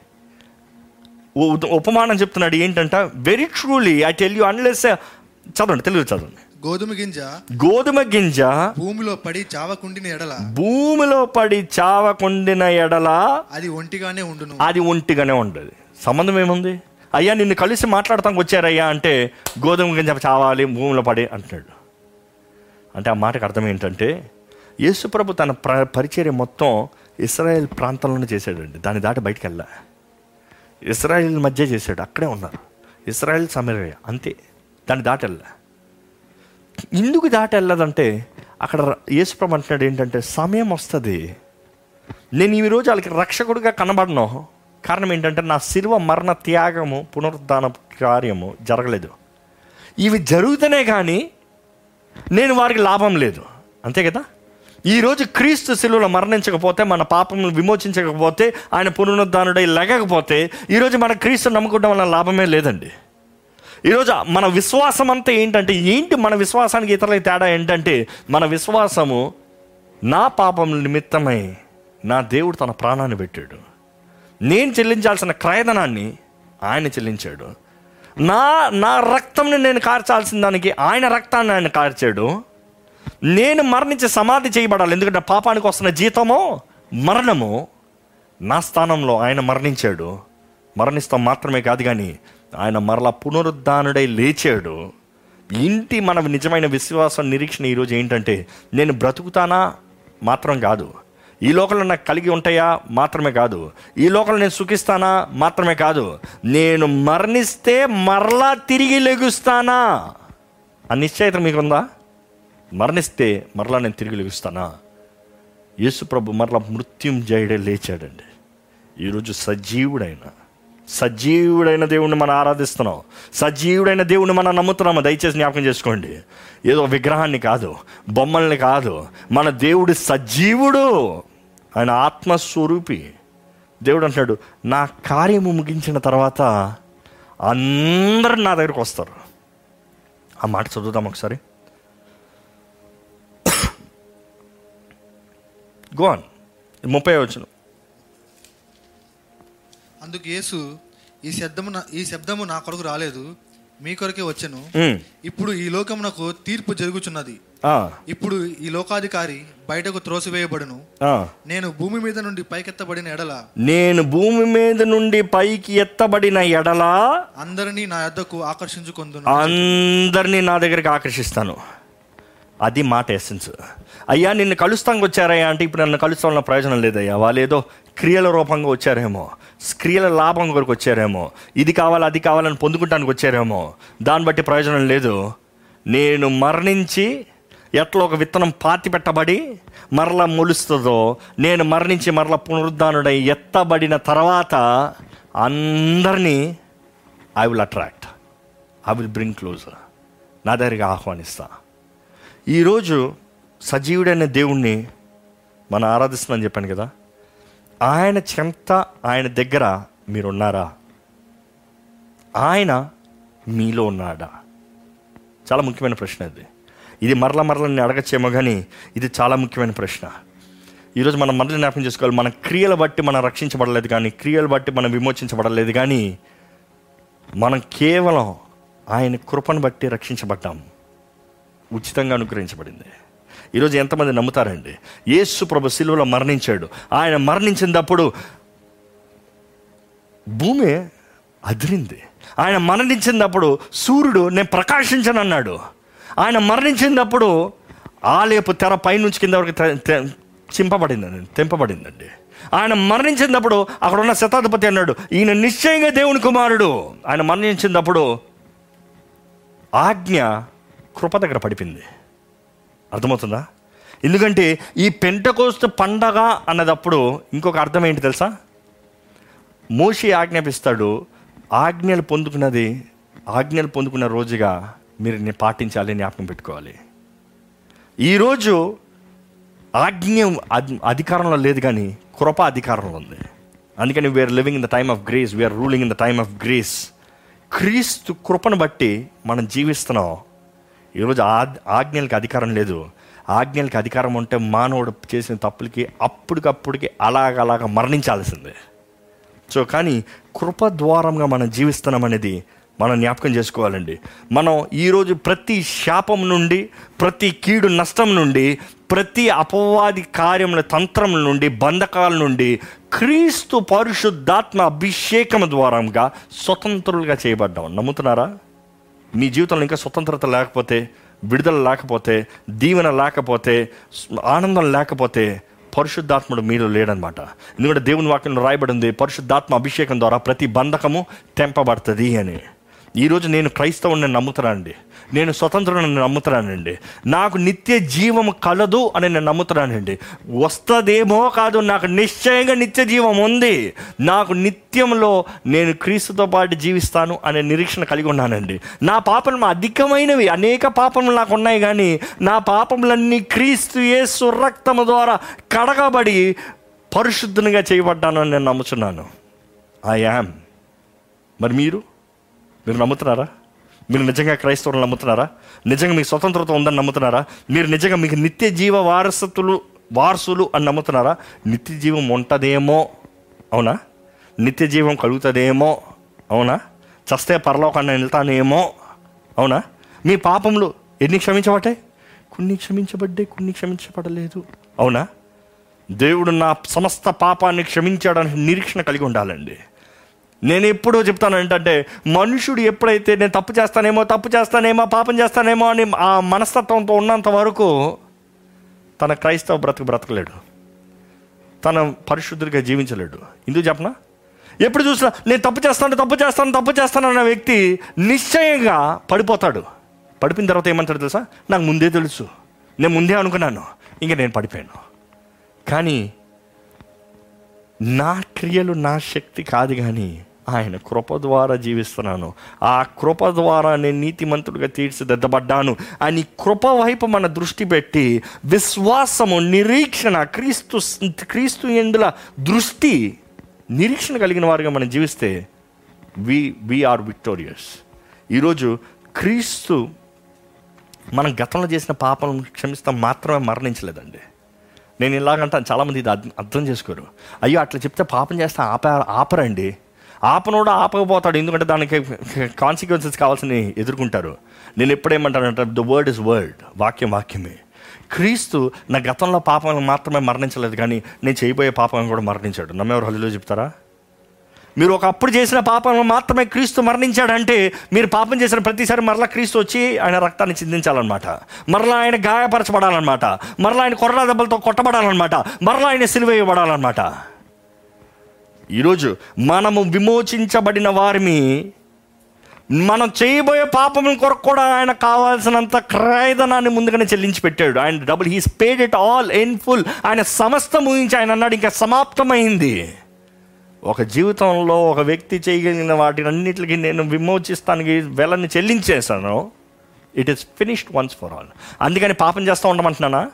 ఉపమానం చెప్తున్నాడు ఏంటంట very truly I tell you unless చదవండి తెలుగు చదవండి. గోధుమ గింజ గోధుమ గింజ భూమిలో పడి చావకుండిన ఎడల. భూమిలో పడి చావకుండిన ఎడల అది ఒంటిగానే ఉండును. అది ఒంటిగానే ఉండదు సంబంధం ఏముంది? అయ్యా నిన్ను కలిసి మాట్లాడటానికి వచ్చారయ్యా అంటే గోధుమ గింజ చావాలి భూమిలో పడి అంటున్నాడు. అంటే ఆ మాటకు అర్థం ఏంటంటే యేసుప్రభు తన ప్ర పరిచర్య మొత్తం ఇస్రాయేల్ ప్రాంతంలోనే చేశాడండి. దాన్ని దాటి బయటికి వెళ్ళా ఇస్రాయేల్ మధ్య చేశాడు అక్కడే ఉన్నారు. ఇస్రాయేల్ సమరయ్య అంతే. దాన్ని దాటెళ్ళ. ఎందుకు దాటి వెళ్ళదంటే అక్కడ యేసుప్రభు అంటున్నాడు ఏంటంటే సమయం వస్తుంది. నేను ఈ రోజు వాళ్ళకి రక్షకుడిగా కనబడను. కారణం ఏంటంటే నా శిల్వ మరణ త్యాగము పునరుద్ధాన కార్యము జరగలేదు. ఇవి జరుగుతూనే కానీ నేను వారికి లాభం లేదు. అంతే కదా? ఈరోజు క్రీస్తు శిలువలో మరణించకపోతే మన పాపములు విమోచించకపోతే ఆయన పునరుద్ధానుడై లెగకపోతే ఈరోజు మన క్రీస్తు నమ్ముకోవడం వల్ల లాభమే లేదండి. ఈరోజు మన విశ్వాసం అంతా ఏంటంటే ఏంటి మన విశ్వాసానికి ఇతరులకి తేడా ఏంటంటే మన విశ్వాసము నా పాపముల నిమిత్తమై నా దేవుడు తన ప్రాణాన్ని పెట్టాడు. నేను చెల్లించాల్సిన క్రయధనాన్ని ఆయన చెల్లించాడు. నా నా రక్తంని నేను కార్చాల్సిన దానికి ఆయన రక్తాన్ని ఆయన కార్చాడు. నేను మరణించి సమాధి చేయబడాలి. ఎందుకంటే పాపానికి వస్తున్న జీతమో మరణము నా స్థానంలో ఆయన మరణించాడు. మరణిస్తాం మాత్రమే కాదు కానీ ఆయన మరలా పునరుద్ధానుడై లేచాడు. ఇంటి మన నిజమైన విశ్వాసం నిరీక్షణ ఈరోజు ఏంటంటే నేను బ్రతుకుతానా? మాత్రం కాదు. ఈ లోకంలో నాకు కలిగి ఉంటాయా? మాత్రమే కాదు. ఈ లోకంలో నేను సుఖిస్తానా? మాత్రమే కాదు. నేను మరణిస్తే మరలా తిరిగి లెగుస్తానా? ఆ నిశ్చయిత మీకుందా? మరణిస్తే మరలా నేను తిరిగి లెగుస్తానా? యేసుప్రభు మరలా మృత్యుంజయుడే లేచాడండి. ఈరోజు సజీవుడైన సజీవుడైన దేవుణ్ణి మనం ఆరాధిస్తున్నాం. సజీవుడైన దేవుణ్ణి మనం నమ్ముతున్నాము? దయచేసి జ్ఞాపకం చేసుకోండి. ఏదో విగ్రహాన్ని కాదు బొమ్మల్ని కాదు. మన దేవుడు సజీవుడు. ఆయన ఆత్మస్వరూపి. దేవుడు అంటున్నాడు నా కార్యము ముగించిన తర్వాత అందరు నా దగ్గరకు వస్తారు. ఆ మాట చదువుదాం ఒకసారి. గోన్ ముప్పై వచ్చిన అందుకు యేసు ఈ శబ్దము ఈ శబ్దము నా కొరకు రాలేదు మీ కొరకే వచ్చెను. ఇప్పుడు ఈ లోకమునకు తీర్పు జరుగుచున్నది. ఇప్పుడు ఈ లోకాధికారి బయటకు త్రోసివేయబడును. నేను భూమి మీద నుండి పైకెత్తబడిన ఎడల. నేను భూమి మీద నుండి పైకి ఎత్తబడిన ఎడలా అందరినీ నా యొద్దకు ఆకర్షించుకొందును. అందరినీ నా దగ్గరికి ఆకర్షిస్తాను. అది మాట ఎసెన్స్ అయ్యా నిన్ను కలుస్తానికి వచ్చారయ్యా అంటే ఇప్పుడు నన్ను కలుస్తాం వల్ల ప్రయోజనం లేదయ్యా. వాళ్ళు ఏదో క్రియల రూపంగా వచ్చారేమో క్రియల లాభం కొరకు వచ్చారేమో ఇది కావాలి అది కావాలని పొందుకుంటానికి వచ్చారేమో దాన్ని బట్టి ప్రయోజనం లేదు. నేను మరణించి ఎట్లా ఒక విత్తనం పాతి పెట్టబడి మరలా మొలుస్తుందో నేను మరణించి మరలా పునరుద్ధానుడై ఎత్తబడిన తర్వాత అందరినీ I will attract I will bring closer నా దగ్గరికి ఆహ్వానిస్తా. ఈరోజు సజీవుడైన దేవుణ్ణి మనం ఆరాధిస్తున్నాం చెప్పాను కదా. ఆయన చెంత ఆయన దగ్గర మీరున్నారా? ఆయన మీలో ఉన్నాడా? చాలా ముఖ్యమైన ప్రశ్న ఇది. ఇది మరల మరల నేను అడగచ్చేమో కానీ ఇది చాలా ముఖ్యమైన ప్రశ్న. ఈరోజు మనం మరల జ్ఞాపకం చేసుకోవాలి మన క్రియల బట్టి మనం రక్షించబడలేదు కానీ క్రియలు బట్టి మనం విమోచించబడలేదు కానీ మనం కేవలం ఆయన కృపను బట్టి రక్షించబడ్డాం. ఉచితంగా అనుగ్రహించబడింది. ఈరోజు ఎంతమంది నమ్ముతారండి? యేసు ప్రభు శిలువలో మరణించాడు. ఆయన మరణించినప్పుడు భూమి అదిరింది. ఆయన మరణించినప్పుడు సూర్యుడు నేను ప్రకాశించను అన్నాడు ఆయన మరణించినప్పుడు ఆలయపు తెర పైనుంచి కింద వరకు చింపబడిందండి తెంపబడిందండి. ఆయన మరణించినప్పుడు అక్కడ ఉన్న శతాధిపతి అన్నాడు ఈయన నిశ్చయంగా దేవుని కుమారుడు. ఆయన మరణించినప్పుడు ఆజ్ఞ కృప దగ్గర పడిపోయింది. అర్థమవుతుందా? ఎందుకంటే ఈ పెంటకోస్తు పండగ అన్నదప్పుడు ఇంకొక అర్థం ఏంటి తెలుసా? మోషి ఆజ్ఞాపిస్తాడు ఆజ్ఞలు పొందుకున్నది ఆజ్ఞలు పొందుకున్న రోజుగా మీరు నేను పాటించాలి జ్ఞాపకం పెట్టుకోవాలి. ఈరోజు ఆజ్ఞ అధికారంలో లేదు కానీ కృప అధికారంలో ఉంది. అందుకని we're living in the time of grace we're ruling in the time of grace Kristu కృపను బట్టి మనం జీవిస్తున్నాం. ఈరోజు ఆ ఆజ్ఞలకి అధికారం లేదు. ఆజ్ఞలకి అధికారం ఉంటే మానవుడు చేసిన తప్పులకి అప్పటికప్పటికి అలాగలాగ మరణించాల్సిందే. సో కానీ కృప ద్వారంగా మనం జీవిస్తున్నాం అనేది మనం జ్ఞాపకం చేసుకోవాలండి. మనం ఈరోజు ప్రతి శాపం నుండి ప్రతి కీడు నష్టం నుండి ప్రతి అపవాది కార్యముల తంత్రం నుండి బంధకాల నుండి క్రీస్తు పరిశుద్ధాత్మ అభిషేకం ద్వారంగా స్వతంత్రులుగా చేయబడ్డాం. నమ్ముతున్నారా? మీ జీవితంలో ఇంకా స్వతంత్రత లేకపోతే విడుదల లేకపోతే దీవెన లేకపోతే ఆనందం లేకపోతే పరిశుద్ధాత్ముడు మీలో లేడనమాట. ఎందుకంటే దేవుని వాక్యంలో రాయబడింది పరిశుద్ధాత్మ అభిషేకం ద్వారా ప్రతి బంధకము తెంపబడుతుంది అని. ఈరోజు నేను క్రైస్తవుని నమ్ముతున్నానండి. నేను స్వతంత్రం నమ్ముతున్నానండి. నాకు నిత్య జీవం కలదు అని నేను నమ్ముతున్నానండి. వస్తుందేమో కాదు నాకు నిశ్చయంగా నిత్య జీవం ఉంది. నాకు నిత్యంలో నేను క్రీస్తుతో పాటు జీవిస్తాను అనే నిరీక్షణ కలిగి ఉన్నానండి. నా పాపలు అధికమైనవి. అనేక పాపములు నాకు ఉన్నాయి కానీ నా పాపములన్నీ క్రీస్తు యేసు రక్తము ద్వారా కడగబడి పరిశుద్ధంగా చేయబడ్డాను అని నేను నమ్ముచున్నాను. ఐ యామ్ మరి మీరు? మీరు నమ్ముతున్నారా? మీరు నిజంగా క్రైస్తవులు నమ్ముతున్నారా? నిజంగా మీకు స్వతంత్రత ఉందని నమ్ముతున్నారా? మీరు నిజంగా మీకు నిత్య జీవ వారసత్తులు వారసులు అని నమ్ముతున్నారా? నిత్య జీవం ఉంటుందేమో అవునా? నిత్య జీవం కలుగుతుందేమో అవునా? చస్తే పరలోకాన్ని వెళ్తానేమో అవునా? మీ పాపములు ఎన్ని క్షమించబట్టే కొన్ని క్షమించబడ్డాయి కొన్ని క్షమించబడలేదు అవునా? దేవుడు నా సమస్త పాపాన్ని క్షమించాడని నిరీక్షణ కలిగి ఉండాలండి. నేను ఎప్పుడూ చెప్తాను ఏంటంటే మనుషుడు ఎప్పుడైతే నేను తప్పు చేస్తానేమో తప్పు చేస్తానేమో పాపం చేస్తానేమో అని ఆ మనస్తత్వంతో ఉన్నంత వరకు తన క్రైస్తవ బ్రతుకు బ్రతకలేడు. తన పరిశుద్ధుడిగా జీవించలేడు. ఎందుకు చెప్పనా? ఎప్పుడు చూసినా నేను తప్పు చేస్తాను తప్పు చేస్తాను తప్పు చేస్తాను అన్న వ్యక్తి నిశ్చయంగా పడిపోతాడు. పడిపోయిన తర్వాత ఏమంటాడు తెలుసా? నాకు ముందే తెలుసు. నేను ముందే అనుకున్నాను. ఇంకా నేను పడిపోయాను. కానీ నా క్రియలు నా శక్తి కాదు కానీ ఆయన కృప ద్వారా జీవిస్తున్నాను. ఆ కృప ద్వారా నేను నీతిమంతుడిగా తీర్చిదిద్దబడ్డాను. అని కృప వైపు మన దృష్టి పెట్టి విశ్వాసము నిరీక్షణ క్రీస్తు క్రీస్తు ఎందుల దృష్టి నిరీక్షణ కలిగిన వారిగా మనం జీవిస్తే వి వీఆర్ విక్టోరియస్ ఈరోజు క్రీస్తు మనం గతంలో చేసిన పాపం క్షమిస్తాం మాత్రమే మరణించలేదండి. నేను ఇలాగంటాను చాలామంది ఇది అర్థం- అర్థం చేసుకోరు. అయ్యో అట్లా చెప్తే పాపం చేస్తే ఆప ఆపరండి. ఆపనోడు ఆపకపోతాడు. ఎందుకంటే దానికి కాన్సిక్వెన్సెస్ కావాల్సినవి ఎదుర్కొంటారు. నేను ఎప్పుడేమంటానంటే ద వర్డ్ ఇస్ వర్డ్ వాక్యం వాక్యమే. క్రీస్తు నా గతంలో పాపం మాత్రమే మరణించలేదు కానీ నేను చేయబోయే పాపం కూడా మరణించాడు. నమ్మేవారు హల్లులో చెప్తారా? మీరు ఒకప్పుడు చేసిన పాపం మాత్రమే క్రీస్తు మరణించాడంటే మీరు పాపం చేసిన ప్రతిసారి మరలా క్రీస్తు వచ్చి ఆయన రక్తాన్ని చిందించాలన్నమాట. మరలా ఆయన గాయపరచబడాలన్నమాట. మరలా ఆయన కొర్ర దెబ్బలతో కొట్టబడాలన్నమాట. మరలా ఆయన సిలువేయబడాలన్నమాట. ఈరోజు మనము విమోచించబడిన వారిని మనం చేయబోయే పాపం కొరకు కూడా ఆయన కావాల్సినంత క్రయధనాన్ని ముందుగానే చెల్లించి పెట్టాడు. ఆయన double he's paid it all in full ఆయన సమస్త ముగించి ఆయన అన్నాడు ఇంకా సమాప్తమైంది. ఒక జీవితంలో ఒక వ్యక్తి చేయగలిగిన వాటిని అన్నిటికీ నేను విమోచిస్తానికి వెలని చెల్లించేశాను. It is finished once for all అందుకని పాపం చేస్తూ ఉండమంటున్నానా?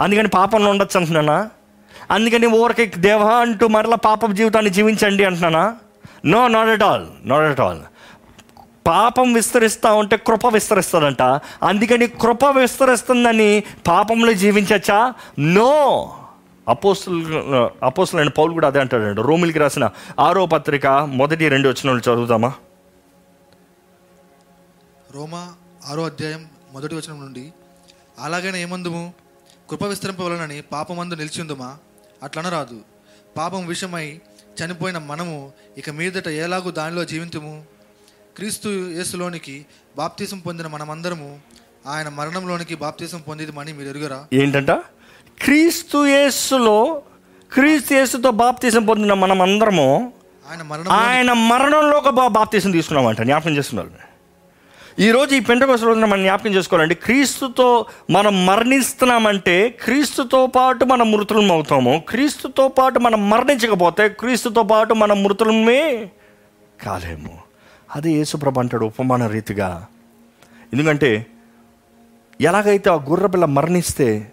అందుకని పాపంలో ఉండొచ్చు అంటున్నానా? అందుకని ఊరికి దేవా అంటూ మరలా పాప జీవితాన్ని జీవించండి అంటున్నానా? No not at all not at all పాపం విస్తరిస్తూ ఉంటే కృప విస్తరిస్తుందంట. అందుకని కృప విస్తరిస్తుందని పాపంలో జీవించచ్చా? నో అపోస్తులు అపోస్తులైన పౌలు కూడా అదే అంటాడండి రోమిలికి రాసిన ఆరో పత్రిక మొదటి రెండు వచ్చిన చదువుతామా రోమా ఆరో అధ్యాయం మొదటి వచనం నుండి అలాగైనా ఏమందుము? కృప విస్తరింపవలనని పాపమందు నిలిచిందుమా అట్లనరాదు పాపం విషయమై చనిపోయిన మనము ఇక మీదట ఎలాగూ దానిలో జీవింతుము? క్రీస్తు యేసులోనికి బాప్తీసం పొందిన మనమందరము ఆయన మరణంలోనికి బాప్తీసం పొందిదమని మీరు ఎరుగరా? ఏంటంట? క్రీస్తు యేసులో క్రీస్తు యేసుతో బాప్తీసం పొందిన మనం అందరము ఆయన మరణం ఆయన మరణంలో ఒక బాప్తీసం తీసుకున్నామంట. జ్ఞాపకం చేస్తున్నారు? ఈరోజు ఈ పెంటకోస రోజున మనం జ్ఞాపకం చేసుకోవాలండి క్రీస్తుతో మనం మరణిస్తున్నామంటే క్రీస్తుతో పాటు మనం మృతులం అవుతాము క్రీస్తుతో పాటు మనం మరణించకపోతే క్రీస్తుతో పాటు మనం మృతులమే కాలేము. అది యేసుప్రభ అంటాడు ఉపమాన రీతిగా. ఎందుకంటే ఎలాగైతే ఆ గుర్రపిల్ల మరణిస్తే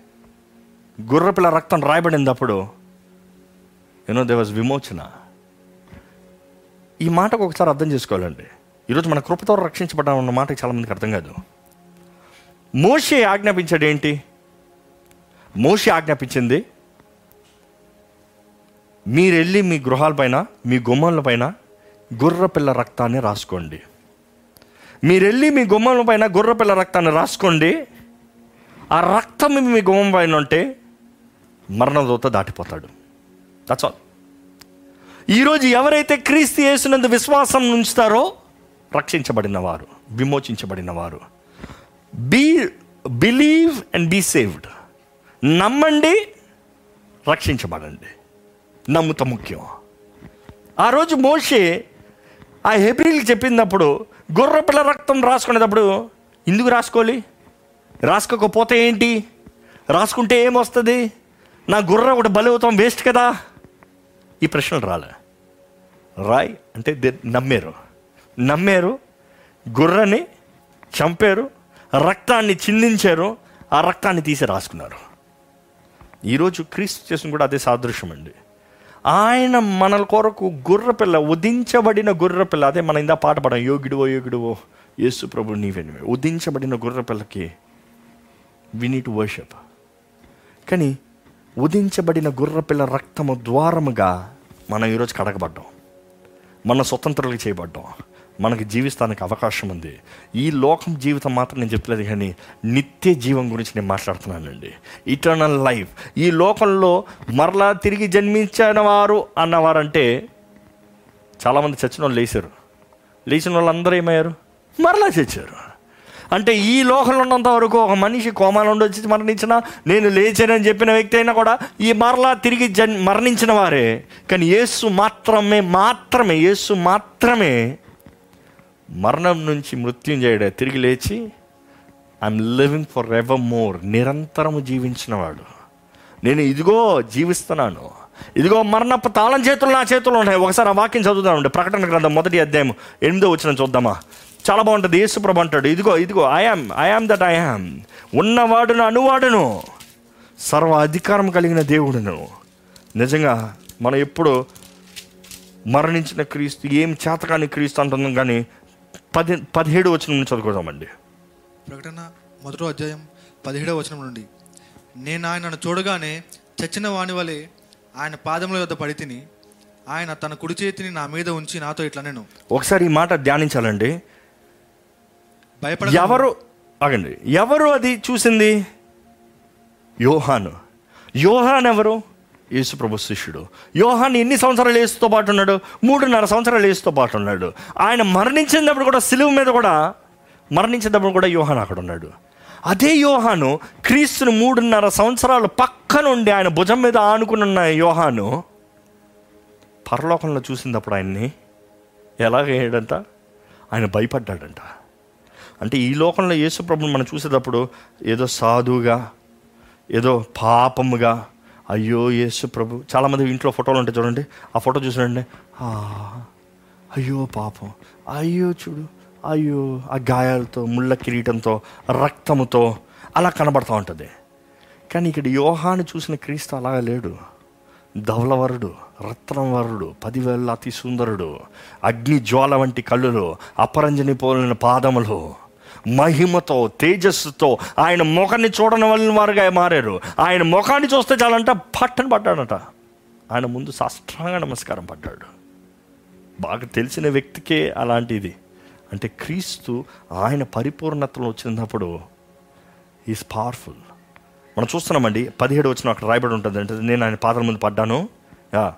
గుర్రపిల్ల రక్తం రాయబడినప్పుడు యూనో దే వాజ్ విమోచన. ఈ మాటకు ఒకసారి అర్థం చేసుకోవాలండి. ఈరోజు మన కృపతో రక్షించబడ్డాం అన్న మాట చాలామందికి అర్థం కాదు. మోషే ఆజ్ఞాపించాడు ఏంటి మోషే ఆజ్ఞాపించింది మీరు వెళ్ళి మీ గృహాలపైన మీ గుమ్మాలపైన గుర్రపిల్ల రక్తాన్ని రాసుకోండి. మీరెళ్ళి మీ గుమ్మం పైన గుర్రపిల్ల రక్తాన్ని రాసుకోండి. ఆ రక్తం మీ గుమ్మం పైన ఉంటే మరణదూత దాటిపోతాడు. దట్స్ ఆల్ ఈరోజు ఎవరైతే క్రీస్తు చేసినందు విశ్వాసం ఉంచుతారో రక్షించబడిన వారు విమోచించబడిన వారు be believe and be saved నమ్మండి రక్షించబడండి. నమ్ముత ముఖ్యం. ఆ రోజు మోషే ఆ హెబ్రిల్కి చెప్పినప్పుడు గుర్రపిల్ల రక్తం రాసుకునేటప్పుడు ఎందుకు రాసుకోవాలి? రాసుకోకపోతే ఏంటి? రాసుకుంటే ఏమొస్తుంది? నా గుర్ర ఒకటి బలవుతాం వేస్ట్ కదా? ఈ ప్రశ్నలు రాలే. రాయ్ అంటే నమ్మేరు. నమ్మారు గుర్రని చంపారు రక్తాన్ని చిందించారు ఆ రక్తాన్ని తీసి రాసుకున్నారు. ఈరోజు క్రీస్తు చేసిన కూడా అదే సాదృశ్యం అండి. ఆయన మనల కొరకు గుర్రపిల్ల ఉదించబడిన గుర్రపిల్ల అదే మన ఇందా పాట పడం యోగిడువో యోగిడువో యేసు ప్రభు నీవెనివే ఉదించబడిన గుర్రపిల్లకి వి నీట్ వర్షప్ కానీ ఉదించబడిన గుర్రపిల్ల రక్తము ద్వారముగా మనం ఈరోజు కడగబడ్డాం. మన స్వతంత్రులకు చేయబడ్డాం. మనకి జీవిస్తానికి అవకాశం ఉంది. ఈ లోకం జీవితం మాత్రం నేను చెప్పలేదు కానీ నిత్య జీవం గురించి నేను మాట్లాడుతున్నానండి. ఇటర్నల్ లైఫ్ ఈ లోకంలో మరలా తిరిగి జన్మించిన వారు అన్నవారంటే చాలామంది చచ్చిన వాళ్ళు లేచారు. లేచిన వాళ్ళందరూ ఏమయ్యారు? మరలా చచ్చారు. అంటే ఈ లోకంలో ఉన్నంత వరకు ఒక మనిషి కోమాలో ఉండొచ్చి వచ్చి మరణించిన నేను లేచానని చెప్పిన వ్యక్తి అయినా కూడా ఈ మరలా తిరిగి జన్ మరణించిన వారే. కానీ యేసు మాత్రమే మాత్రమే యేసు మాత్రమే మరణం నుంచి మృత్యుంజయుడే తిరిగి లేచి I'm living for ever more నిరంతరము జీవించినవాడు నేను ఇదిగో జీవిస్తున్నాను. ఇదిగో మరణపు తాళం చేతులు నా చేతుల్లో ఉన్నాయి. ఒకసారి ఆ వాక్యం చదువుతామండి ప్రకటన గ్రంథం మొదటి అధ్యాయం ఎనిమిదో వచ్చిన చూద్దామా? చాలా బాగుంటుంది. యేసుప్రభు అంటాడు ఇదిగో ఇదిగో I am I am that I am ఉన్నవాడును అనువాడును. సర్వ అధికారం కలిగిన దేవుడును. నిజంగా మనం ఎప్పుడు మరణించిన క్రీస్తు ఏం చేతకాని క్రీస్తు అంటున్నాం కానీ పది పదిహేడు వచ్చిన నుంచి చదువుకోదామండి. ప్రకటన మొదటో అధ్యాయం పదిహేడవ వచనం నుండి. నేను ఆయనను చూడగానే చచ్చిన వాని వలె ఆయన పాదముల యొద్ద పడి తిని ఆయన తన కుడి చేతిని నా మీద ఉంచి నాతో ఇట్లా నేను ఒకసారి ఈ మాట ధ్యానించాలండి. భయపడ ఎవరు ఆగండి. ఎవరు అది చూసింది? యోహాను. యోహాన్ ఎవరు? యేసుప్రభు శిష్యుడు. యోహాన్ ఎన్ని సంవత్సరాలు యేసుతో పాటు ఉన్నాడు? మూడున్నర సంవత్సరాలు యేసుతో పాటు ఉన్నాడు. ఆయన మరణించినప్పుడు కూడా సిలువు మీద కూడా మరణించినప్పుడు కూడా యోహాన్ అక్కడ ఉన్నాడు. అదే యోహాను క్రీస్తును మూడున్నర సంవత్సరాలు పక్క నుండి ఆయన భుజం మీద ఆనుకునున్న యోహాను పరలోకంలో చూసినప్పుడు ఆయన్ని ఎలాగేయడంట ఆయన భయపడ్డాడంట. అంటే ఈ లోకంలో యేసుప్రభుని మనం చూసేటప్పుడు ఏదో సాధువుగా ఏదో పాపముగా అయ్యో యేసు ప్రభు. చాలామంది ఇంట్లో ఫోటోలు ఉంటాయి చూడండి. ఆ ఫోటో చూసినండి అయ్యో పాపం. అయ్యో చూడు. అయ్యో ఆ గాయాలతో ముళ్ళ కిరీటంతో రక్తముతో అలా కనబడతా ఉంటుంది. కానీ ఇక్కడ యోహాను చూసిన క్రీస్తు అలాగా లేడు. ధవలవరుడు రత్నవరుడు పదివేల అతి సుందరుడు అగ్ని జ్వాల వంటి కళ్ళులు అపరంజని పోలిన పాదములు మహిమతో తేజస్సుతో ఆయన ముఖాన్ని చూడని వాళ్ళ వారుగా మారారు. ఆయన ముఖాన్ని చూస్తే చాలంట పట్టని పడ్డాడట. ఆయన ముందు సాష్టాంగ నమస్కారం పడ్డాడు. బాగా తెలిసిన వ్యక్తికే అలాంటిది. అంటే క్రీస్తు ఆయన పరిపూర్ణతలో వచ్చినప్పుడు ఈజ్ పవర్ఫుల్. మనం చూస్తున్నామండి పదిహేడు వచ్చిన అక్కడ రాయబడి ఉంటుంది అంటే నేను ఆయన పాత్ర ముందు పడ్డాను. యా.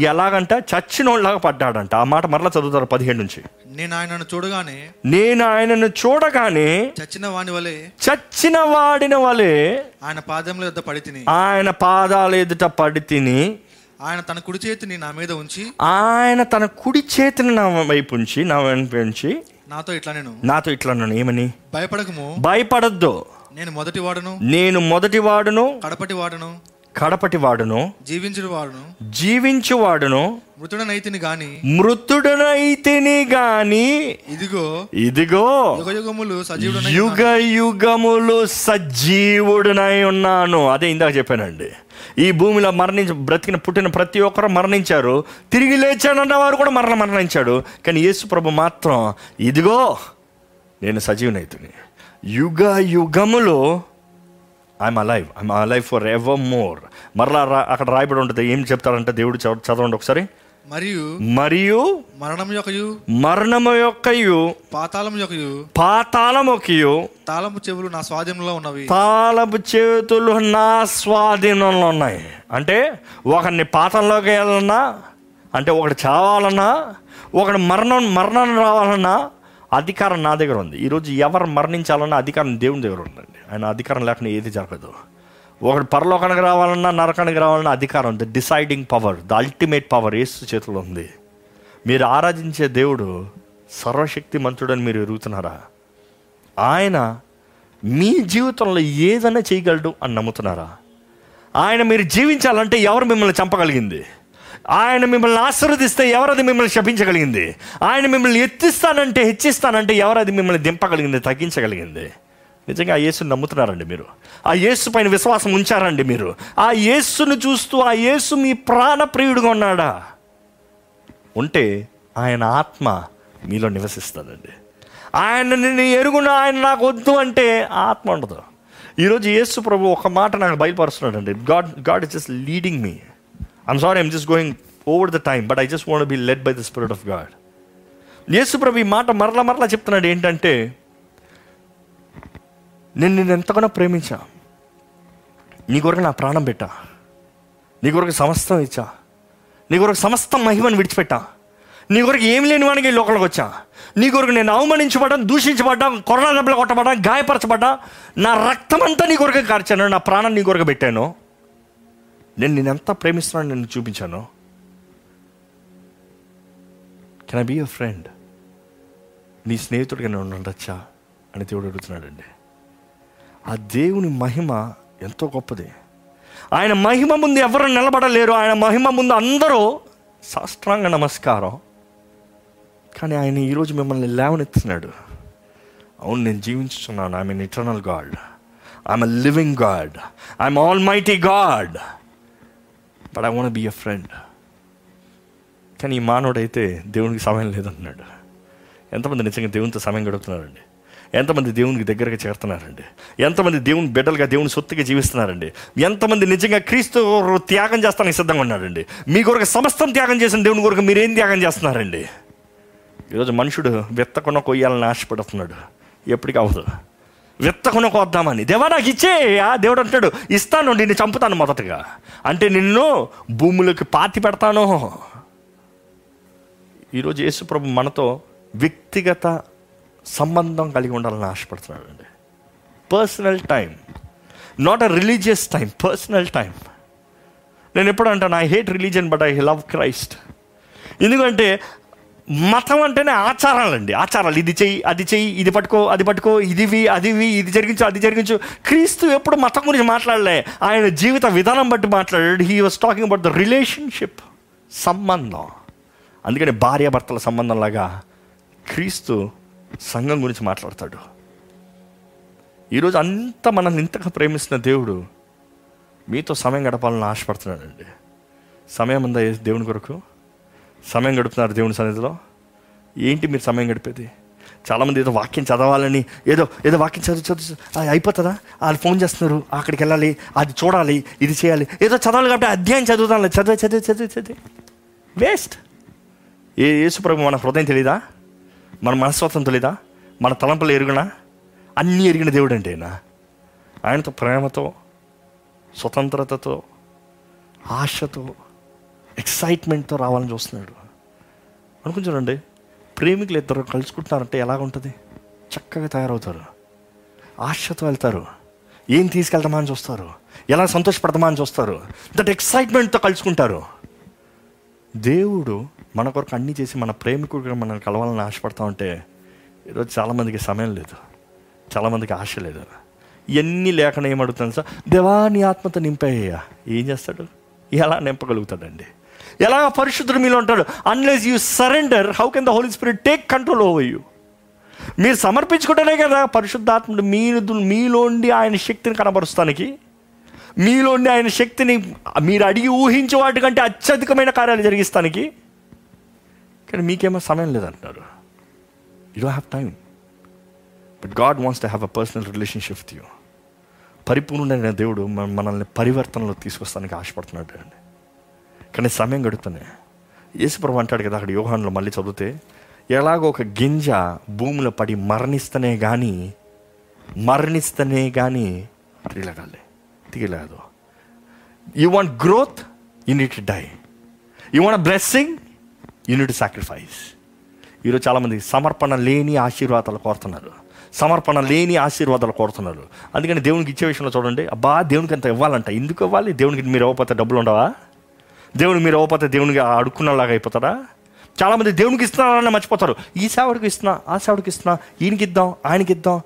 ఎలాగంట చచ్చిన వాళ్ళలాగా పడ్డాడంట. ఆ మాట మరలా చదువుతారు పదిహేడు నుంచి. నేను ఆయనను చూడగానే నేను ఆయనను చూడగానే చచ్చిన వాని వలె చచ్చిన వాడిన వలె ఆయన పాదముల యొద్ద పడి తిని ఆయన పాదాల ఎదుట పడి తిని ఆయన తన కుడి చేతిని నా మీద ఉంచి ఆయన తన కుడి చేతిని నా వైపు ఉంచి నా వైపు ఉంచి నాతో ఇట్లా నేను. నాతో ఇట్లా అన్నాను ఏమని? భయపడకము. భయపడద్దు. నేను మొదటి వాడును. నేను మొదటి వాడును. కడపటి వాడును. కడపటి వాడును జీవించుడు వాడును జీవించువాడును మృతుడనైతిని గాని మృతుడనైతిని గాని ఇదిగో ఇదిగో యుగ యుగములు సజీవుడనై యుగ యుగములు సజీవుడునై ఉన్నాను. అదే ఇందాక చెప్పానండి. ఈ భూమిలో మరణించి బ్రతికిన పుట్టిన ప్రతి ఒక్కరు మరణించారు. తిరిగి లేచాడన్న వారు కూడా మరణ మరణించాడు. కానీ యేసు ప్రభు మాత్రం ఇదిగో నేను సజీవునైతుని. యుగ యుగములో I'm alive I'm alive for ever more మరలా అక్కడ రాయబడి ఉంటుంది. ఏం చెప్తారంటే దేవుడు చదవ- చదవండి ఒకసారి. మరియు మరియు మరణం యొక్కయు మరణము యొక్కయు పాతాళం యొక్కయు పాతాళమొకయు తాళము చెవులు నా స్వాధీనంలో ఉన్నవి. తాళపు చేతులు నా స్వాధీనంలో ఉన్నాయి. అంటే ఒకరిని పాతంలోకి వెళ్ళాలన్నా అంటే ఒకటి చావాలన్నా ఒకటి మరణం మరణం రావాలన్నా అధికారం నా దగ్గర ఉంది. ఈరోజు ఎవరు మరణించాలన్నా అధికారం దేవుని దగ్గర ఉందండి. ఆయన అధికారం లేకుండా ఏది జరగదు. ఒకడు పరలోకానికి రావాలన్నా నరకానికి రావాలన్నా అధికారం the deciding power the ultimate power Yesu చేతిలో ఉంది. మీరు ఆరాధించే దేవుడు సర్వశక్తి మంతుడని మీరు ఎరుగుతున్నారా? ఆయన మీ జీవితంలో ఏదైనా చేయగలడు అని నమ్ముతున్నారా? ఆయన మీరు జీవించాలంటే ఎవరు మిమ్మల్ని చంపగలిగింది? ఆయన మిమ్మల్ని ఆశీర్వదిస్తే ఎవరది మిమ్మల్ని శపించగలిగింది? ఆయన మిమ్మల్ని ఎత్తిస్తానంటే హెచ్చిస్తానంటే ఎవరది మిమ్మల్ని దింపగలిగింది తగ్గించగలిగింది? నిజంగా ఆ యేసుని నమ్ముతున్నారండి మీరు. ఆ యేసు పైన విశ్వాసం ఉంచారండి మీరు. ఆ యేసును చూస్తూ ఆ యేసు మీ ప్రాణప్రియుడుగా ఉన్నాడా? ఉంటే ఆయన ఆత్మ మీలో నివసిస్తుందండి ఆయన నిన్ను ఎరుగున ఆయన నాకు వద్దు అంటే ఆత్మ ఉండదు. ఈరోజు యేసు ప్రభు ఒక మాట నాకు బయలుపరుస్తున్నాడు అండి God God is just leading me I'm sorry I'm just going over the time but I just want be led by the Spirit of God Yesu ప్రభు ఈ మాట మరలా మరలా చెప్తున్నాడు ఏంటంటే నేను నిన్ను ఎంతగానో ప్రేమించా. నీ కొరకు నా ప్రాణం పెట్టా. నీ కొరకు సమస్తం ఇచ్చా. నీ కొరకు సమస్తం మహిమను విడిచిపెట్టా. నీ కొరకు ఏం లేని వానికి ఈ లోకంలోకి వచ్చా. నీ కొరకు నేను అవమానించబడ్డా దూషించబడ్డా కొరడా దెబ్బలు కొట్టబడ్డా గాయపరచబడ్డా నా రక్తం అంతా నీ కొరకు కార్చాను నా ప్రాణం నీ కొరకు పెట్టాను. నేను నేను ఎంత ప్రేమిస్తున్నాను నేను చూపించాను. Can I be a friend నీ స్నేహితుడిగా నేను ఉండొచ్చా? అని దేవుడు అడుగుతున్నాడండి. ఆ దేవుని మహిమ ఎంతో గొప్పది. ఆయన మహిమ ముందు ఎవరు నిలబడలేరు. ఆయన మహిమ ముందు అందరూ సాష్టాంగ నమస్కారం. కానీ ఆయన ఈరోజు మిమ్మల్ని లేవనెత్తున్నాడు అవును నేను జీవించుతున్నాను I'm mean eternal God I'm a living God I'm almighty God but I want be a friend కానీ ఈ మానవుడైతే దేవునికి సమయం లేదంటున్నాడు ఎంతమంది నిజంగా దేవునితో సమయం గడుపుతున్నారండి? ఎంతమంది దేవునికి దగ్గరగా చేరుతున్నారండి? ఎంతమంది దేవుని బిడ్డలుగా దేవుని సొత్తుగా జీవిస్తున్నారండి? ఎంతమంది నిజంగా క్రీస్తు త్యాగం చేస్తానికి సిద్ధంగా ఉన్నారండి? మీ కొరకు సమస్తం త్యాగం చేసిన దేవుని కొరకు మీరేం త్యాగం చేస్తున్నారండి? ఈరోజు మనుషుడు విత్తకుండా కొయ్యాలని ఆశపడుతున్నాడు. ఎప్పటికీ అవ్వదు. విత్తకుండా కొద్దామని. దేవా నాకు ఇచ్చే. ఆ దేవుడు అంటాడు ఇస్తాను నిన్ను చంపుతాను మొదటగా. అంటే నిన్ను భూములకు పాతి పెడతాను. ఈరోజు యేసుప్రభు మనతో వ్యక్తిగత సంబంధం కలిగి ఉండాలని ఆశపడుతున్నాడు అండి. Personal time not a religious time personal time నేను ఎప్పుడు అంటాను I hate religion but I love Christ ఎందుకంటే మతం అంటేనే ఆచారాలండి. ఆచారాలు ఇది చెయ్యి అది చెయ్యి ఇది పట్టుకో అది పట్టుకో ఇదివి అదివి ఇది జరిగించు అది జరిగించు. క్రీస్తు ఎప్పుడు మతం గురించి మాట్లాడలే. ఆయన జీవిత విధానం బట్టి మాట్లాడాడు. He was talking about the relationship సంబంధం. అందుకని భార్యాభర్తల సంబంధంలాగా క్రీస్తు సంఘం గురించి మాట్లాడతాడు. ఈరోజు అంత మనల్ని ఇంతగా ప్రేమిస్తున్న దేవుడు మీతో సమయం గడపాలని ఆశపడుతున్నాడండి. సమయం ఉందా దేవుని కొరకు? సమయం గడుపుతున్నారు దేవుని సన్నిధిలో. ఏంటి మీరు సమయం గడిపేది? చాలామంది ఏదో వాక్యం చదవాలని ఏదో ఏదో వాక్యం చదువు చదువు అయిపోతుందా? వాళ్ళు ఫోన్ చేస్తున్నారు అక్కడికి వెళ్ళాలి అది చూడాలి ఇది చేయాలి. ఏదో చదవాలి కాబట్టి అధ్యాయం చదువుతాను. చదివే చదివే చదివే చదివే. వేస్ట్ ఏ యేసుప్రభు మన హృదయం తెలీదా? మన మనస్తత్వం లేదా మన తలంపులు ఎరుగునా? అన్నీ ఎరిగిన దేవుడు అంటే ఆయన. ఆయనతో ప్రేమతో స్వతంత్రతతో ఆశతో ఎక్సైట్మెంట్తో రావాలని చూస్తున్నాడు. అనుకుని చూడండి ప్రేమికులు ఇద్దరు కలుసుకుంటున్నారంటే ఎలా ఉంటుంది? చక్కగా తయారవుతారు. ఆశతో వెళ్తారు. ఏం తీసుకెళ్తామా అని చూస్తారు. ఎలా సంతోషపడతామా అని చూస్తారు. దట్ ఎక్సైట్మెంట్తో కలుసుకుంటారు. దేవుడు మన కొరకు అన్నీ చేసి మన ప్రేమికుడిగా మనం కలవాలని ఆశపడతా ఉంటే ఈరోజు చాలామందికి సమయం లేదు. చాలామందికి ఆశ లేదు. ఇవన్నీ లేకుండా ఏమడుగుతాను సార్? దేవా నీ ఆత్మతో నింపేయ్యా. ఏం చేస్తాడు? ఎలా నింపగలుగుతాడండి? ఎలా పరిశుద్ధుడు మీలో ఉంటాడు? Unless you surrender how can the Holy Spirit take control over you మీరు సమర్పించుకుంటేనే కదా పరిశుద్ధాత్ముడు మీ మీలోండి ఆయన శక్తిని కనబరుస్తానికి. మీలోండి ఆయన శక్తిని మీరు అడిగి ఊహించే వాటికంటే అత్యధికమైన కార్యాలు జరిగిస్తానికి. కానీ మీకేమో సమయం లేదంటున్నారు. You don't have time but God wants to have a personal relationship with you పరిపూర్ణమైన దేవుడు మనల్ని పరివర్తనలో తీసుకొస్తానికి ఆశపడుతున్నాడు అండి. కానీ సమయం గడుపుతానే యేసుప్రభు అంటాడు కదా అక్కడ యోహాన్లో మళ్ళీ చదివితే ఎలాగో ఒక గింజ భూమిలో పడి మరణిస్తేనే కానీ మరణిస్తేనే కానీ తిరగలగాలి. తిరగలేదు you want growth you need to die you want blessing you need sacrifice ఈరోజు చాలామంది సమర్పణ లేని ఆశీర్వాదాలు కోరుతున్నారు. సమర్పణ లేని ఆశీర్వాదాలు కోరుతున్నారు. అందుకని దేవునికి ఇచ్చే విషయంలో చూడండి అబ్బా దేవునికి అంత ఇవ్వాలంట. ఎందుకు ఇవ్వాలి? దేవునికి మీరు ఇవ్వకపోతే డబ్బులు ఉండవా? దేవునికి మీరు ఇవ్వకపోతే దేవునికి అడుక్కున్నలాగా అయిపోతారా? చాలామంది దేవునికి ఇస్తున్నారని మర్చిపోతారు. ఈ సేవడికి ఇస్తున్నా ఆ సేవడికి ఇస్తున్నా ఈయనకి ఇద్దాం ఆయనకి ఇద్దాం.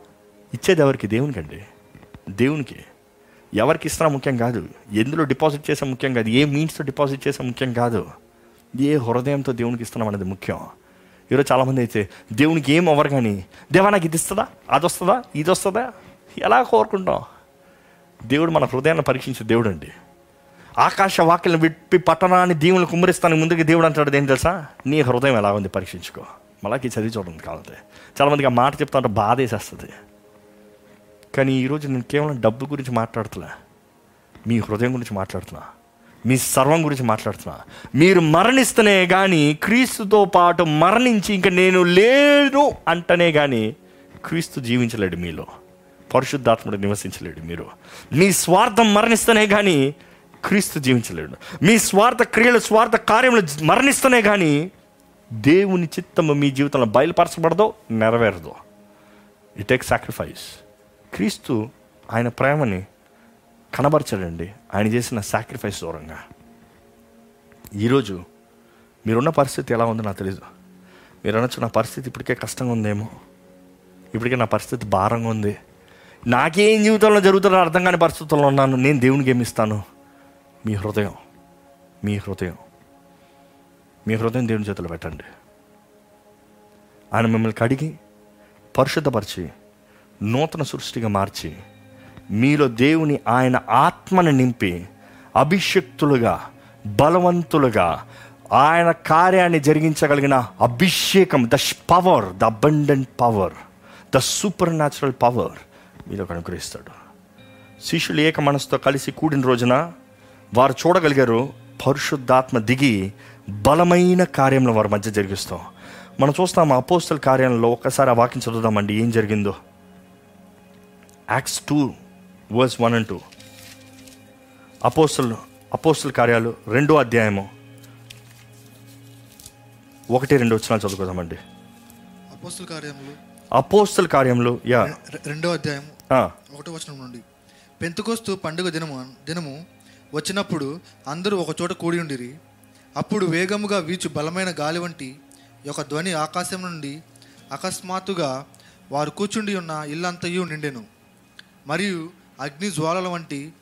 ఇచ్చేది ఎవరికి? దేవునికండి. దేవునికి. ఎవరికి ఇస్తున్నా ముఖ్యం కాదు. ఎందులో డిపాజిట్ చేసే ముఖ్యం కాదు. ఏ మీన్స్తో డిపాజిట్ చేసే ముఖ్యం కాదు. ఏ హృదయంతో దేవునికి ఇస్తున్నాం అనేది ముఖ్యం. ఈరోజు చాలామంది అయితే దేవునికి ఏం అవ్వరు కానీ దేవా నాకు ఇది ఇస్తుందా? అది వస్తుందా? ఇది వస్తుందా? ఎలా కోరుకుంటాం? దేవుడు మన హృదయాన్ని పరీక్షించే దేవుడు అండి ఆకాశ వాక్యలను విప్పి పట్టణాన్ని దీవులను కుమ్మరిస్తాను ముందుకు దేవుడు అంటాడు. ఏం తెలుసా? నీ హృదయం ఎలా ఉంది పరీక్షించుకో. మళ్ళీ చదివి చూడండి కావాలంటే చాలామందికి ఆ మాట చెప్తా ఉంటే బాధ వేసేస్తుంది కానీ ఈరోజు నేను కేవలం డబ్బు గురించి మాట్లాడుతున్నా. మీ హృదయం గురించి మాట్లాడుతున్నా. మీ సర్వం గురించి మాట్లాడుతున్నా. మీరు మరణిస్తనే కానీ క్రీస్తుతో పాటు మరణించి ఇంకా నేను లేను అంటనే కానీ క్రీస్తు జీవించలేడు మీలో. పరిశుద్ధాత్ముడు నివసించలేడు మీరు. మీ స్వార్థం మరణిస్తేనే కానీ క్రీస్తు జీవించలేడు. మీ స్వార్థ క్రియలు స్వార్థ కార్యములు మరణిస్తనే కానీ దేవుని చిత్తము మీ జీవితంలో బయలుపరచబడదో నెరవేరదో. ఇట్ టేక్ సాక్రిఫైస్ క్రీస్తు ఆయన ప్రేమని కనబరచడండి. ఆయన చేసిన సాక్రిఫైస్ దూరంగా. ఈరోజు మీరున్న పరిస్థితి ఎలా ఉందో నాకు తెలీదు. మీరు అనొచ్చు నా పరిస్థితి ఇప్పటికే కష్టంగా ఉందేమో. ఇప్పటికే నా పరిస్థితి భారంగా ఉంది. నాకేం జీవితంలో జరుగుతుందో అర్థం కాని పరిస్థితుల్లో ఉన్నాను. నేను దేవునికి ఏమిస్తాను మీ హృదయం. మీ హృదయం. మీ హృదయం దేవుని చేతిలో పెట్టండి. ఆయన మిమ్మల్ని కడిగి పరిశుద్ధపరిచి నూతన సృష్టిగా మార్చి మీలో దేవుని ఆయన ఆత్మను నింపి అభిషక్తులుగా బలవంతులుగా ఆయన కార్యాన్ని జరిగించగలిగిన అభిషేకం the power the abundant power the supernatural power మీలోకి అనుగ్రహిస్తాడు. శిష్యులు ఏక మనసుతో కలిసి కూడిన రోజున వారు చూడగలిగారు పరిశుద్ధాత్మ దిగి బలమైన కార్యంలో వారి మధ్య జరిగిస్తాం. మనం చూస్తాం అపోస్తల కార్యంలో ఒక్కసారి ఆ వాక్యం చదువుదామండి ఏం జరిగిందో. Acts two verse one and two అపోస్తలు అపోస్తల కార్యాలు రెండో అధ్యాయము. ఒకటి రెండు వచ్చినా చదువుకుందామండి. అపోస్తుల కార్యములు. అపోస్తల కార్యంలో యా. రెండో అధ్యాయం ఒకటో వచనం నుండి. పెంతుకోస్తు పండుగ దినము దినము వచ్చినప్పుడు అందరూ ఒక చోట కూడి ఉండిరి. అప్పుడు వేగముగా వీచు బలమైన గాలి వంటి ఒక ధ్వని ఆకాశం నుండి అకస్మాత్తుగా వారు కూర్చుండి ఉన్న ఇల్లంతయు నిండెను. మరియు అగ్ని జ్వాలల వంటి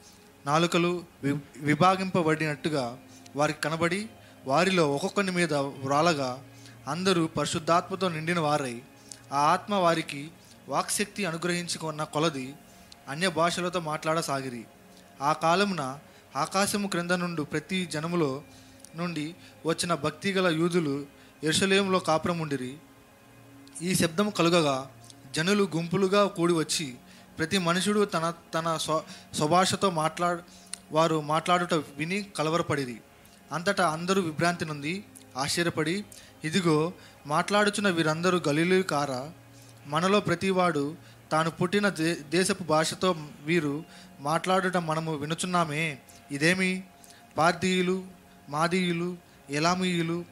నాలుకలు వి విభాగింపబడినట్టుగా వారికి కనబడి వారిలో ఒక్కొక్కని మీద వ్రాలగా అందరూ పరిశుద్ధాత్మతో నిండిన వారై ఆ ఆత్మ వారికి వాక్శక్తి అనుగ్రహించుకున్న కొలది అన్య భాషలతో మాట్లాడసాగిరి. ఆ కాలమున ఆకాశము క్రింద నుండి ప్రతి జనములో నుండి వచ్చిన భక్తిగల యూదులు ఎరుసలేములో కాపురం ఉండిరి ఈ శబ్దం కలుగగా జనులు గుంపులుగా కూడి వచ్చి ప్రతి మనుషుడు తన తన స్వ స్వభాషతో మాట్లాడు వారు మాట్లాడుట విని కలవరపడిది. అంతటా అందరూ విభ్రాంతి నుండి ఆశ్చర్యపడి ఇదిగో మాట్లాడుచున్న వీరందరూ గలీలు కారా? మనలో ప్రతివాడు తాను పుట్టిన దే దేశపు భాషతో వీరు మాట్లాడుట మనము వినుచున్నామే. ఇదేమి? పార్థీయులు మాదీయులు ఎలామీయులు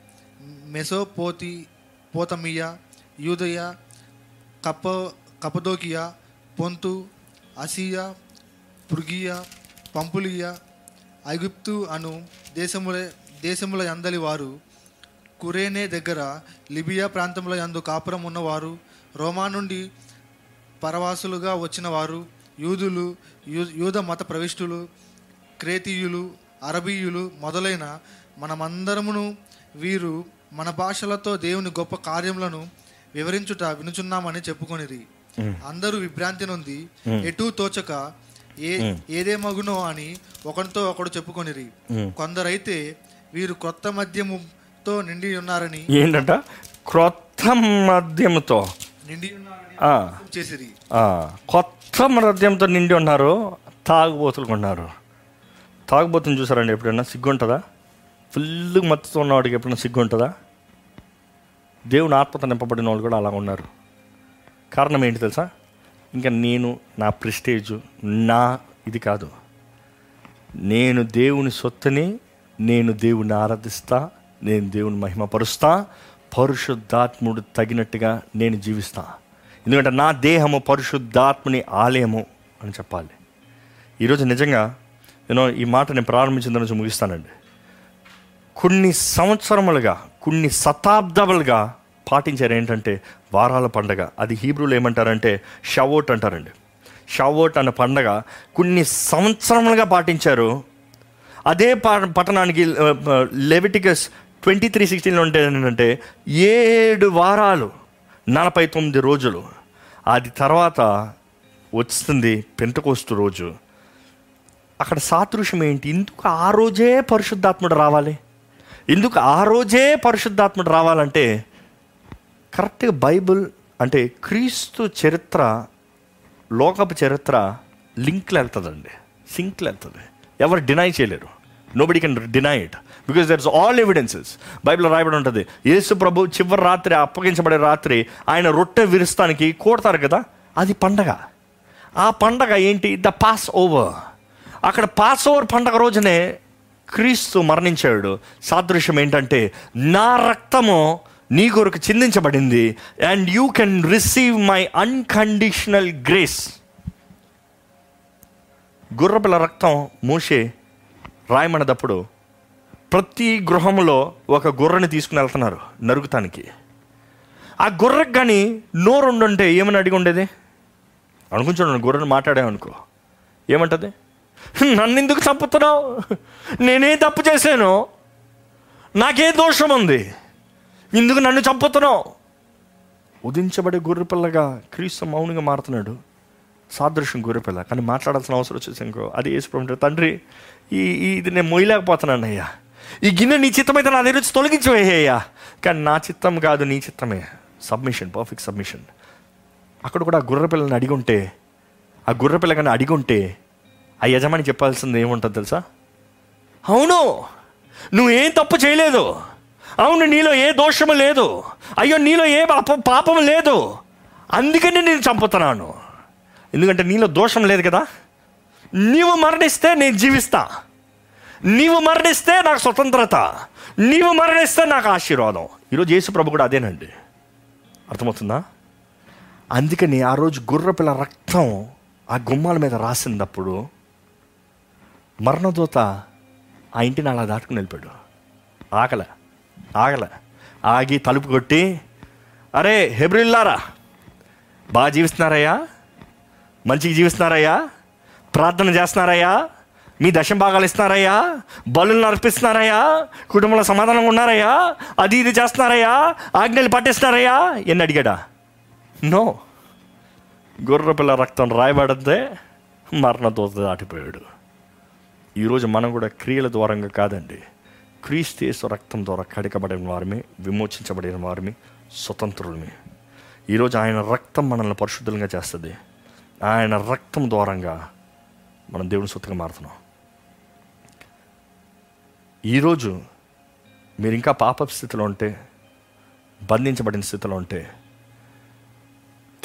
మెసోపోతి పోతమియా యూదయ కప కపదోకియా పొంతు అసియా పృగియా పంపులియా ఐగుప్తు అను దేశముల దేశముల అందలి వారు కురేనే దగ్గర లిబియా ప్రాంతంలో యందు కాపురం ఉన్నవారు రోమా నుండి పరవాసులుగా వచ్చిన వారు యూదులు యూ- యూద మత ప్రవిష్టులు క్రేతీయులు అరబీయులు మొదలైన మనమందరమును వీరు మన భాషలతో దేవుని గొప్ప కార్యములను వివరించుట వినుచున్నామని చెప్పుకొనిది అందరూ విభ్రాంతి నొంది ఎటూ తోచక ఏ ఏదేమగునో అని ఒకరితో ఒకడు చెప్పుకొనిరి. కొందరైతే వీరు కొత్త మద్యముతో నిండి ఉన్నారని ఏంటంట? క్రొత్త మద్యముతో. నిండి ఉన్నారని చేసిరి. కొత్త మద్యంతో నిండి ఉన్నారు తాగుబోతులు ఉన్నారు. తాగుబోతుని చూసారండి ఎప్పుడైనా? సిగ్గు ఉంటుందా ఫుల్ మత్తుతో ఉన్నవాడికి ఎప్పుడైనా సిగ్గు ఉంటుందా దేవుని ఆత్మతో నింపబడిన వాళ్ళు కూడా అలా ఉన్నారు. కారణం ఏంటి తెలుసా? ఇంకా నేను నా ప్రెస్టేజ్ నా ఇది కాదు. నేను దేవుని సొత్తుని నేను దేవుని ఆరాధిస్తా నేను దేవుని మహిమపరుస్తా పరిశుద్ధాత్ముడు తగినట్టుగా నేను జీవిస్తా. ఎందుకంటే నా దేహము పరిశుద్ధాత్ముని ఆలయము అని చెప్పాలి. ఈరోజు నిజంగా నేను ఈ మాట నేను ప్రారంభించిన నుంచి ముగిస్తానండి. కొన్ని సంవత్సరములుగా కొన్ని శతాబ్దములుగా పాటించారు ఏంటంటే వారాల పండగ. అది హీబ్రూలు ఏమంటారంటే షవోట్ అంటారండి. షవోట్ అన్న పండగ కొన్ని సంవత్సరములుగా పాటించారు. అదే పా పట్టణానికి లెవిటికస్ ట్వంటీ త్రీ సిక్స్టీన్లో ఉంటే ఏంటంటే ఏడు వారాలు నలభై తొమ్మిది రోజులు. అది తర్వాత వస్తుంది పెంటకోస్తు రోజు. అక్కడ సాదృశ్యం ఏంటి? ఎందుకు ఆ రోజే పరిశుద్ధాత్ముడు రావాలి? ఎందుకు ఆ రోజే పరిశుద్ధాత్ముడు రావాలంటే కరెక్ట్గా బైబిల్ అంటే క్రీస్తు చరిత్ర లోకపు చరిత్ర లింక్లు వెళ్తుందండి సింక్లు వెళ్తుంది ఎవరు డినై చేయలేరు. Nobody can deny it because there is all evidences Bible రాయబడి ఉంటుంది యేసు ప్రభు చివరి రాత్రి అప్పగించబడే రాత్రి ఆయన రొట్టె విరుస్తానికి కోడతారు కదా అది పండగ. ఆ పండగ ఏంటి? ద పాస్ ఓవర్ అక్కడ పాస్ ఓవర్ పండగ రోజునే క్రీస్తు మరణించాడు. సాదృశ్యం ఏంటంటే నా రక్తము నీ కొరకు చిందించబడింది and you can receive my unconditional grace గుర్రపిల్ల రక్తం మూసే రాయమన్నదప్పుడు ప్రతి గృహంలో ఒక గుర్రని తీసుకుని వెళ్తున్నారు నరుగుతానికి ఆ గుర్రకు కానీ నోరు ఉండుంటే ఏమని అడిగి ఉండేది? అనుకుంటున్నాను గుర్రని మాట్లాడామనుకో ఏమంటది? నన్ను ఎందుకు చంపుతున్నావు? నేనే తప్పు చేశాను? నాకే దోషం ఉంది ఎందుకు నన్ను చంపుతున్నావు. ఉదించబడే గొర్రెపిల్లగా క్రీస్తు మౌనంగా మారుతున్నాడు. సాదృశ్యం గొర్రెపిల్ల. కానీ మాట్లాడాల్సిన అవసరం వచ్చేసి ఇంకో అది వేసుకుంటే తండ్రి ఈ ఈ ఇది నేను మొయ్యలేకపోతున్నాను అయ్యా. ఈ గిన్నె నీ చిత్తమైతే నా దగ్గర నుంచి తొలగించవేయ్యా కానీ నా చిత్తం కాదు నీ చిత్తమే. సబ్మిషన్ పర్ఫెక్ట్ సబ్మిషన్ అక్కడ కూడా ఆ గుర్రపిల్లని అడిగి ఉంటే ఆ గుర్రపిల్ల కానీ అడిగి ఉంటే ఆ యజమాని చెప్పాల్సింది ఏముంటుంది తెలుసా? అవును నువ్వేం తప్పు చేయలేదు. అవును నీలో ఏ దోషము లేదు. అయ్యో నీలో ఏ పాపం లేదు. అందుకని నేను చంపుతున్నాను. ఎందుకంటే నీలో దోషం లేదు కదా. నీవు మరణిస్తే నేను జీవిస్తా. నీవు మరణిస్తే నాకు స్వతంత్రత. నీవు మరణిస్తే నాకు ఆశీర్వాదం. ఈరోజు యేసు ప్రభు కూడా అదేనండి. అర్థమవుతుందా? అందుకని ఆ రోజు గుర్రపిల్ల రక్తం ఆ గుమ్మాల మీద రాసినప్పుడు మరణదూత ఆ ఇంటిని అలా దాటుకుని వెళ్ళిపోయాడు. ఆకలి. ఆగలే. ఆగి తలుపు కొట్టి అరే హెబ్రిల్లారా బాగా జీవిస్తున్నారయ్యా? మంచిగా జీవిస్తున్నారయ్యా? ప్రార్థన చేస్తున్నారయ్యా? మీ దశం భాగాలు ఇస్తున్నారయ్యా? బలులను అర్పిస్తున్నారయ్యా? కుటుంబంలో సమాధానంగా ఉన్నారయ్యా? అది ఇది చేస్తున్నారయ్యా? ఆజ్ఞలు పట్టిస్తున్నారయ్యా ఎన్ని అడిగాడా? నో. గొర్రెపిల్ల రక్తం రాయబడితే మరణతో దాటిపోయాడు. ఈరోజు మనం కూడా క్రియల ద్వారంగా కాదండి. క్రీస్తేసు రక్తం ద్వారా కడకబడిన వారిని విమోచించబడిన వారమే స్వతంత్రులమే. ఈరోజు ఆయన రక్తం మనల్ని పరిశుద్ధంగా చేస్తుంది. ఆయన రక్తం ద్వారంగా మనం దేవుని సొత్తుగా మారుతున్నాం. ఈరోజు మీరు ఇంకా పాప స్థితిలో ఉంటే బంధించబడిన స్థితిలో ఉంటే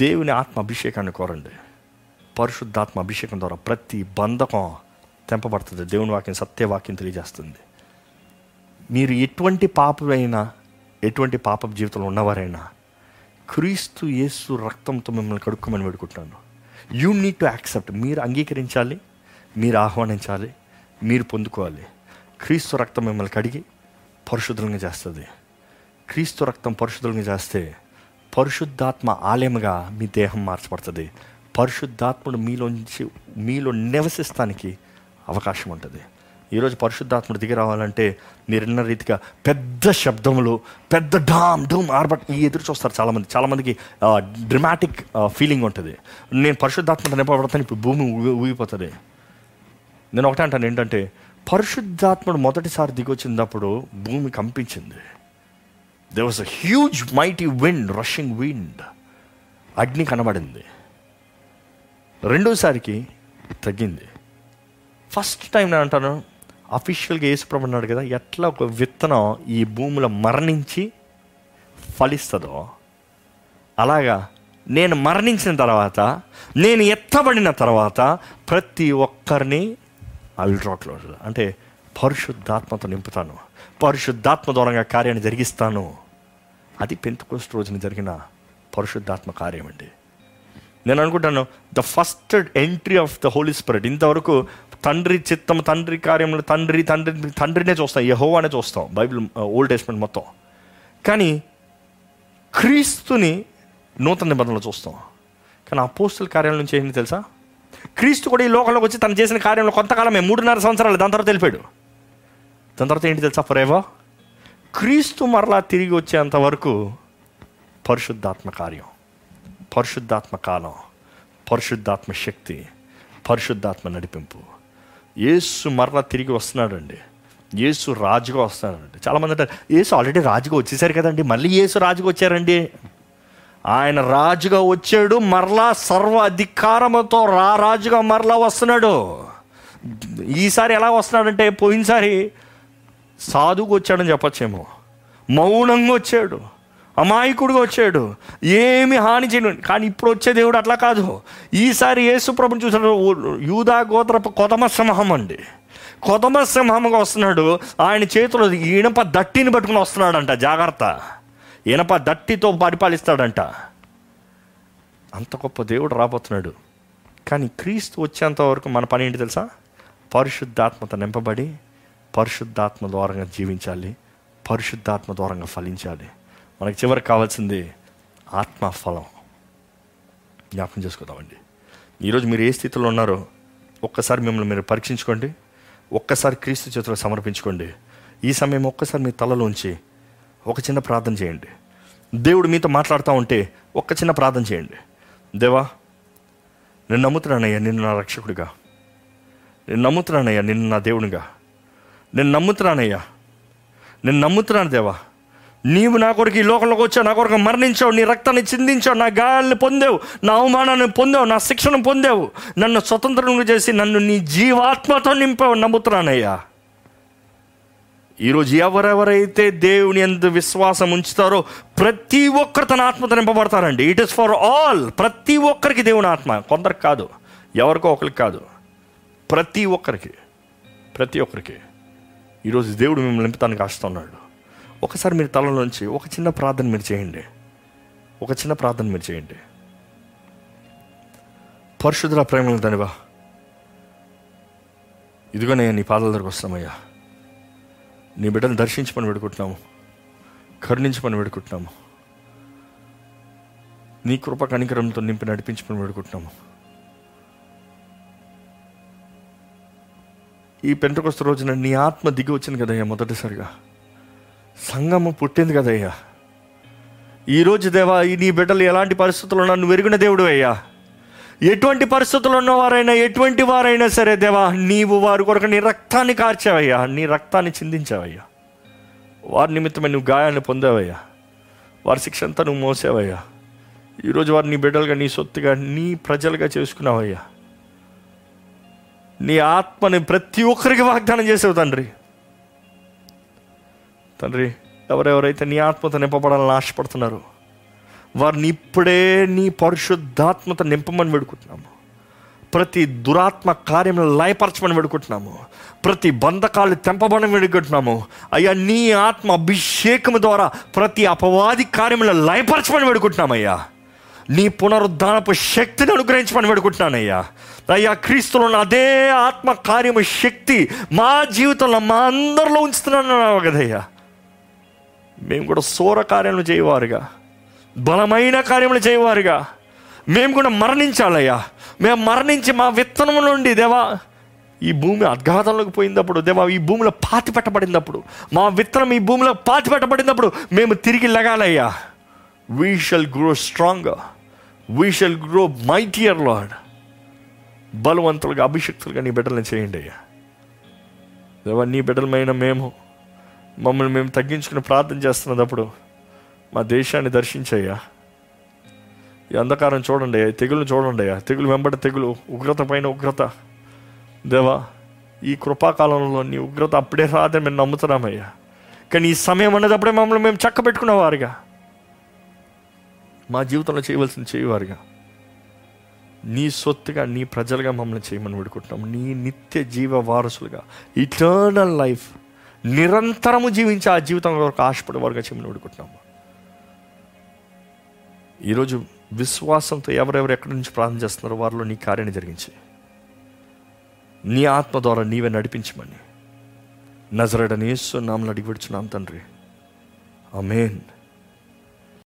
దేవుని ఆత్మ అభిషేకాన్ని కోరండి. పరిశుద్ధాత్మ అభిషేకం ద్వారా ప్రతి బంధకం తెంపబడుతుంది. దేవుని వాక్యం సత్యవాక్యం తెలియజేస్తుంది. మీరు ఎటువంటి పాపమైనా ఎటువంటి పాప జీవితంలో ఉన్నవారైనా క్రీస్తు యేసు రక్తంతో మిమ్మల్ని కడుక్కోమని పెడుకుంటున్నాను యూ నీడ్ టు యాక్సెప్ట్ మీరు అంగీకరించాలి మీరు ఆహ్వానించాలి మీరు పొందుకోవాలి. క్రీస్తు రక్తం మిమ్మల్ని కడిగి పరిశుద్ధంగా చేస్తుంది. క్రీస్తు రక్తం పరిశుద్ధంగా చేస్తే పరిశుద్ధాత్మ ఆలయముగా మీ దేహం మార్చబడుతుంది. పరిశుద్ధాత్ముడు మీలోంచి మీలో నివసిస్తానికి అవకాశం ఉంటుంది. ఈరోజు పరిశుద్ధాత్మ దిగి రావాలంటే మీరున్న రీతిగా పెద్ద శబ్దములు పెద్ద డామ్ డూమ్ ఆర్బట్ ఈ ఎదురు చూస్తారు చాలామంది. చాలామందికి డ్రమాటిక్ ఫీలింగ్ ఉంటుంది. నేను పరిశుద్ధాత్మత నింపబడతాను ఇప్పుడు భూమి ఊగిపోతుంది. నేను ఒకటే అంటాను ఏంటంటే పరిశుద్ధాత్ముడు మొదటిసారి దిగొచ్చినప్పుడు భూమి కంపించింది. They was a huge mighty wind rushing wind అగ్ని కనబడింది. రెండోసారికి తగ్గింది. ఫస్ట్ టైం నేను అంటాను అఫీషియల్గా యేసుప్రభు అన్నాడు కదా ఎట్లా ఒక విత్తనం ఈ భూమిలో మరణించి ఫలిస్తుందో అలాగా నేను మరణించిన తర్వాత నేను ఎత్తబడిన తర్వాత ప్రతి ఒక్కరిని అల్ట్రాక్లో అంటే పరిశుద్ధాత్మతో నింపుతాను. పరిశుద్ధాత్మ దూరంగా కార్యాన్ని జరిగిస్తాను. అది పెంతుకోస్ట్ రోజున జరిగిన పరిశుద్ధాత్మ కార్యం అండి నేను అనుకుంటాను the first entry of the Holy Spirit ఇంతవరకు తండ్రి చిత్తం తండ్రి కార్యములు తండ్రి తండ్రి తండ్రినే చూస్తాం యహోవానే చూస్తాం బైబిల్ ఓల్డ్ టెస్ట్మెంట్ మొత్తం. కానీ క్రీస్తుని నూతన నిబంధనలు చూస్తాం. కానీ అపోస్తుల కార్యాల నుంచి ఏంటి తెలుసా? క్రీస్తు కూడా ఈ లోకంలోకి వచ్చి తను చేసిన కార్యంలో కొంతకాలమే మూడున్నర సంవత్సరాలు దాని తర్వాత తెలిపాడు దాని తర్వాత ఏంటి తెలుసా ఫరేవో క్రీస్తు మరలా తిరిగి వచ్చేంత వరకు పరిశుద్ధాత్మ కార్యం పరిశుద్ధాత్మ కాలం పరిశుద్ధాత్మ శక్తి పరిశుద్ధాత్మ నడిపింపు. యేసు మరలా తిరిగి వస్తున్నాడండి. యేసు రాజుగా వస్తున్నాడండి. చాలామంది అంటారు యేసు ఆల్రెడీ రాజుగా వచ్చేసారు కదండి మళ్ళీ యేసు రాజుగా వచ్చారండి? ఆయన రాజుగా వచ్చాడు మరలా సర్వ అధికారముతో రా రాజుగా మరలా వస్తున్నాడు. ఈసారి ఎలా వస్తున్నాడంటే పోయినసారి సాధువుకు వచ్చాడని చెప్పచ్చేమో. మౌనంగా వచ్చాడు. అమాయకుడుగా వచ్చాడు. ఏమి హాని చేయను. కానీ ఇప్పుడు వచ్చే దేవుడు అట్లా కాదు. ఈసారి యేసుప్రభుని చూసాడు యూదా గోత్రపు కొదమ సింహం అండి. కొదమ సింహంగా వస్తున్నాడు. ఆయన చేతిలో ఇనప దట్టిని పట్టుకుని వస్తున్నాడంట. జాగ్రత్త. ఇనప దట్టితో పరిపాలిస్తాడంట. అంత గొప్ప దేవుడు రాబోతున్నాడు. కానీ క్రీస్తు వచ్చేంత వరకు మన పని ఏంటి తెలుసా? పరిశుద్ధాత్మత నింపబడి పరిశుద్ధాత్మ ద్వారంగా జీవించాలి పరిశుద్ధాత్మ ద్వారంగా ఫలించాలి. మనకి చివరికి కావాల్సింది ఆత్మ ఫలం జ్ఞాపకం చేసుకుందామండి. ఈరోజు మీరు ఏ స్థితిలో ఉన్నారో ఒక్కసారి మిమ్మల్ని మీరు పరీక్షించుకోండి. ఒక్కసారి క్రీస్తు చేతిలో సమర్పించుకోండి. ఈ సమయం ఒక్కసారి మీ తలలోంచి ఒక చిన్న ప్రార్థన చేయండి. దేవుడు మీతో మాట్లాడుతూ ఉంటే ఒక్క చిన్న ప్రార్థన చేయండి. దేవా నేను నమ్ముతున్నానయ్యా నిన్ను నా రక్షకుడిగా. నేను నమ్ముతున్నానయ్యా నిన్ను నా దేవునిగా. నేను నమ్ముతున్నానయ్యా. నేను నమ్ముతున్నాను దేవా. నీవు నా కొరకు ఈ లోకంలోకి వచ్చావు నా కొరకు మరణించావు నీ రక్తాన్ని చిందించావు నా గాయాలను పొందావు నా అవమానాన్ని పొందావు నా శిక్షను పొందావు నన్ను స్వతంత్రంగా చేసి నన్ను నీ జీవాత్మతో నింపావు నమ్ముతున్నానయ్యా. ఈరోజు ఎవరెవరైతే దేవుని ఎందు విశ్వాసం ఉంచుతారో ప్రతి ఒక్కరు తన ఆత్మతో నింపబడతారండి. ఇట్ ఇస్ ఫర్ ఆల్ ప్రతి ఒక్కరికి దేవుని ఆత్మ. కొందరికి కాదు ఎవరికో ఒకరికి కాదు. ప్రతి ఒక్కరికి ప్రతి ఒక్కరికి ఈరోజు దేవుడు మిమ్మల్ని నింపుతానికి ఆస్తున్నాడు ఒకసారి మీరు తలలోంచి ఒక చిన్న ప్రార్థన మీరు చేయండి. ఒక చిన్న ప్రార్థన మీరు చేయండి. పరిశుద్ధుల ప్రేమలు దానివా ఇదిగోనయ్యా నీ పాదాల దగ్గరకు వస్తామయ్యా నీ బిడ్డను దర్శించమని వేడుకుంటున్నాము. కరుణించమని పెడుకుంటున్నాము నీ కృప కనికరంతో నింపి నడిపించమని పెడుకుంటున్నాము ఈ పెంటకొస్త రోజున నీ ఆత్మ దిగి వచ్చింది కదయ్యా మొదటిసారిగా. సంగము పుట్టింది కదయ్యా. ఈరోజు దేవా ఈ నీ బిడ్డలు ఎలాంటి పరిస్థితుల్లో ఉన్నా నువ్వు ఎరిగిన దేవుడు అయ్యా? ఎటువంటి పరిస్థితులు ఉన్నవారైనా ఎటువంటి వారైనా సరే దేవా నీవు వారి కొరకు నీ రక్తాన్ని కార్చావయ్యా నీ రక్తాన్ని చిందించావయ్యా. వారి నిమిత్తమే నువ్వు గాయాన్ని పొందావయ్యా. వారి శిక్ష అంతా నువ్వు మోసావయ్యా. ఈరోజు వారు నీ బిడ్డలుగా నీ సొత్తుగా నీ ప్రజలుగా చేసుకున్నావయ్యా. నీ ఆత్మని ప్రతి ఒక్కరికి వాగ్దానం చేసావు తండ్రి. తండ్రి ఎవరెవరైతే నీ ఆత్మతో నింపబడాలని ఆశపడుతున్నారు వారిని ఇప్పుడే నీ పరిశుద్ధాత్మత నింపమని వేడుకుంటున్నాము. ప్రతి దురాత్మ కార్యములు లయపరచమని వేడుకుంటున్నాము. ప్రతి బంధకాలు తెంపబడని వేడుకుంటున్నాము. అయ్యా నీ ఆత్మ అభిషేకం ద్వారా ప్రతి అపవాది కార్యములు లయపరచమని వేడుకుంటున్నామయ్యా. నీ పునరుద్ధానపు శక్తిని అనుగ్రహించమని వేడుకుంటున్నానయ్యా. అయ్యా క్రీస్తులో ఉన్న అదే ఆత్మ కార్యము శక్తి మా జీవితంలో మా అందరిలో ఉంచుతున్నాను కదయ్యా. మేము కూడా సోర కార్యములు చేయవారుగా. బలమైన కార్యములు చేయవారుగా. మేము కూడా మరణించాలయ్యా. మేము మరణించి మా విత్తనం నుండి దేవా ఈ భూమి అద్ఘాతంలోకి పోయినప్పుడు దేవా ఈ భూమిలో పాతి పెట్టబడినప్పుడు మా విత్తనం ఈ భూమిలో పాతి పెట్టబడినప్పుడు మేము తిరిగి లెగాలయ్యా. We shall grow strong we shall grow mightier Lord బలవంతులుగా అభిషక్తులుగా నీ బిడ్డలను చేయండి అయ్యా. దేవా నీ బిడ్డలమైన మేము మమ్మల్ని మేము తగ్గించుకుని ప్రార్థన చేస్తున్నప్పుడు మా దేశాన్ని దర్శించయ్యా. ఈ అంధకారం చూడండి అయ్యా, ఈ తెగులు చూడండి అయ్యా తెగులు వెంబడి తెగులు ఉగ్రత పైన ఉగ్రత. దేవా ఈ కృపాకాలంలో నీ ఉగ్రత అప్పుడే రాదని మేము నమ్ముతున్నామయ్యా. కానీ ఈ సమయం అనేటప్పుడే మమ్మల్ని మేము చక్క పెట్టుకునేవారుగా మా జీవితంలో చేయవలసింది చేయవారుగా. నీ సొత్తుగా నీ ప్రజలుగా మమ్మల్ని చేయమని పెడుకుంటున్నాం నీ నిత్య జీవ వారసులుగా ఇటర్నల్ లైఫ్ నిరంతరము జీవించే ఆ జీవితం వరకు ఆశపడే వారుగా వేడుకుంటున్నాము ఈరోజు విశ్వాసంతో ఎవరెవరు ఎక్కడి నుంచి ప్రార్థన చేస్తున్నారో వారిలో నీ కార్యాన్ని జరిగించి. నీ ఆత్మ ద్వారా నీవే నడిపించమని. నజరడనేసు నామలు అడిగి తండ్రి. అమేన్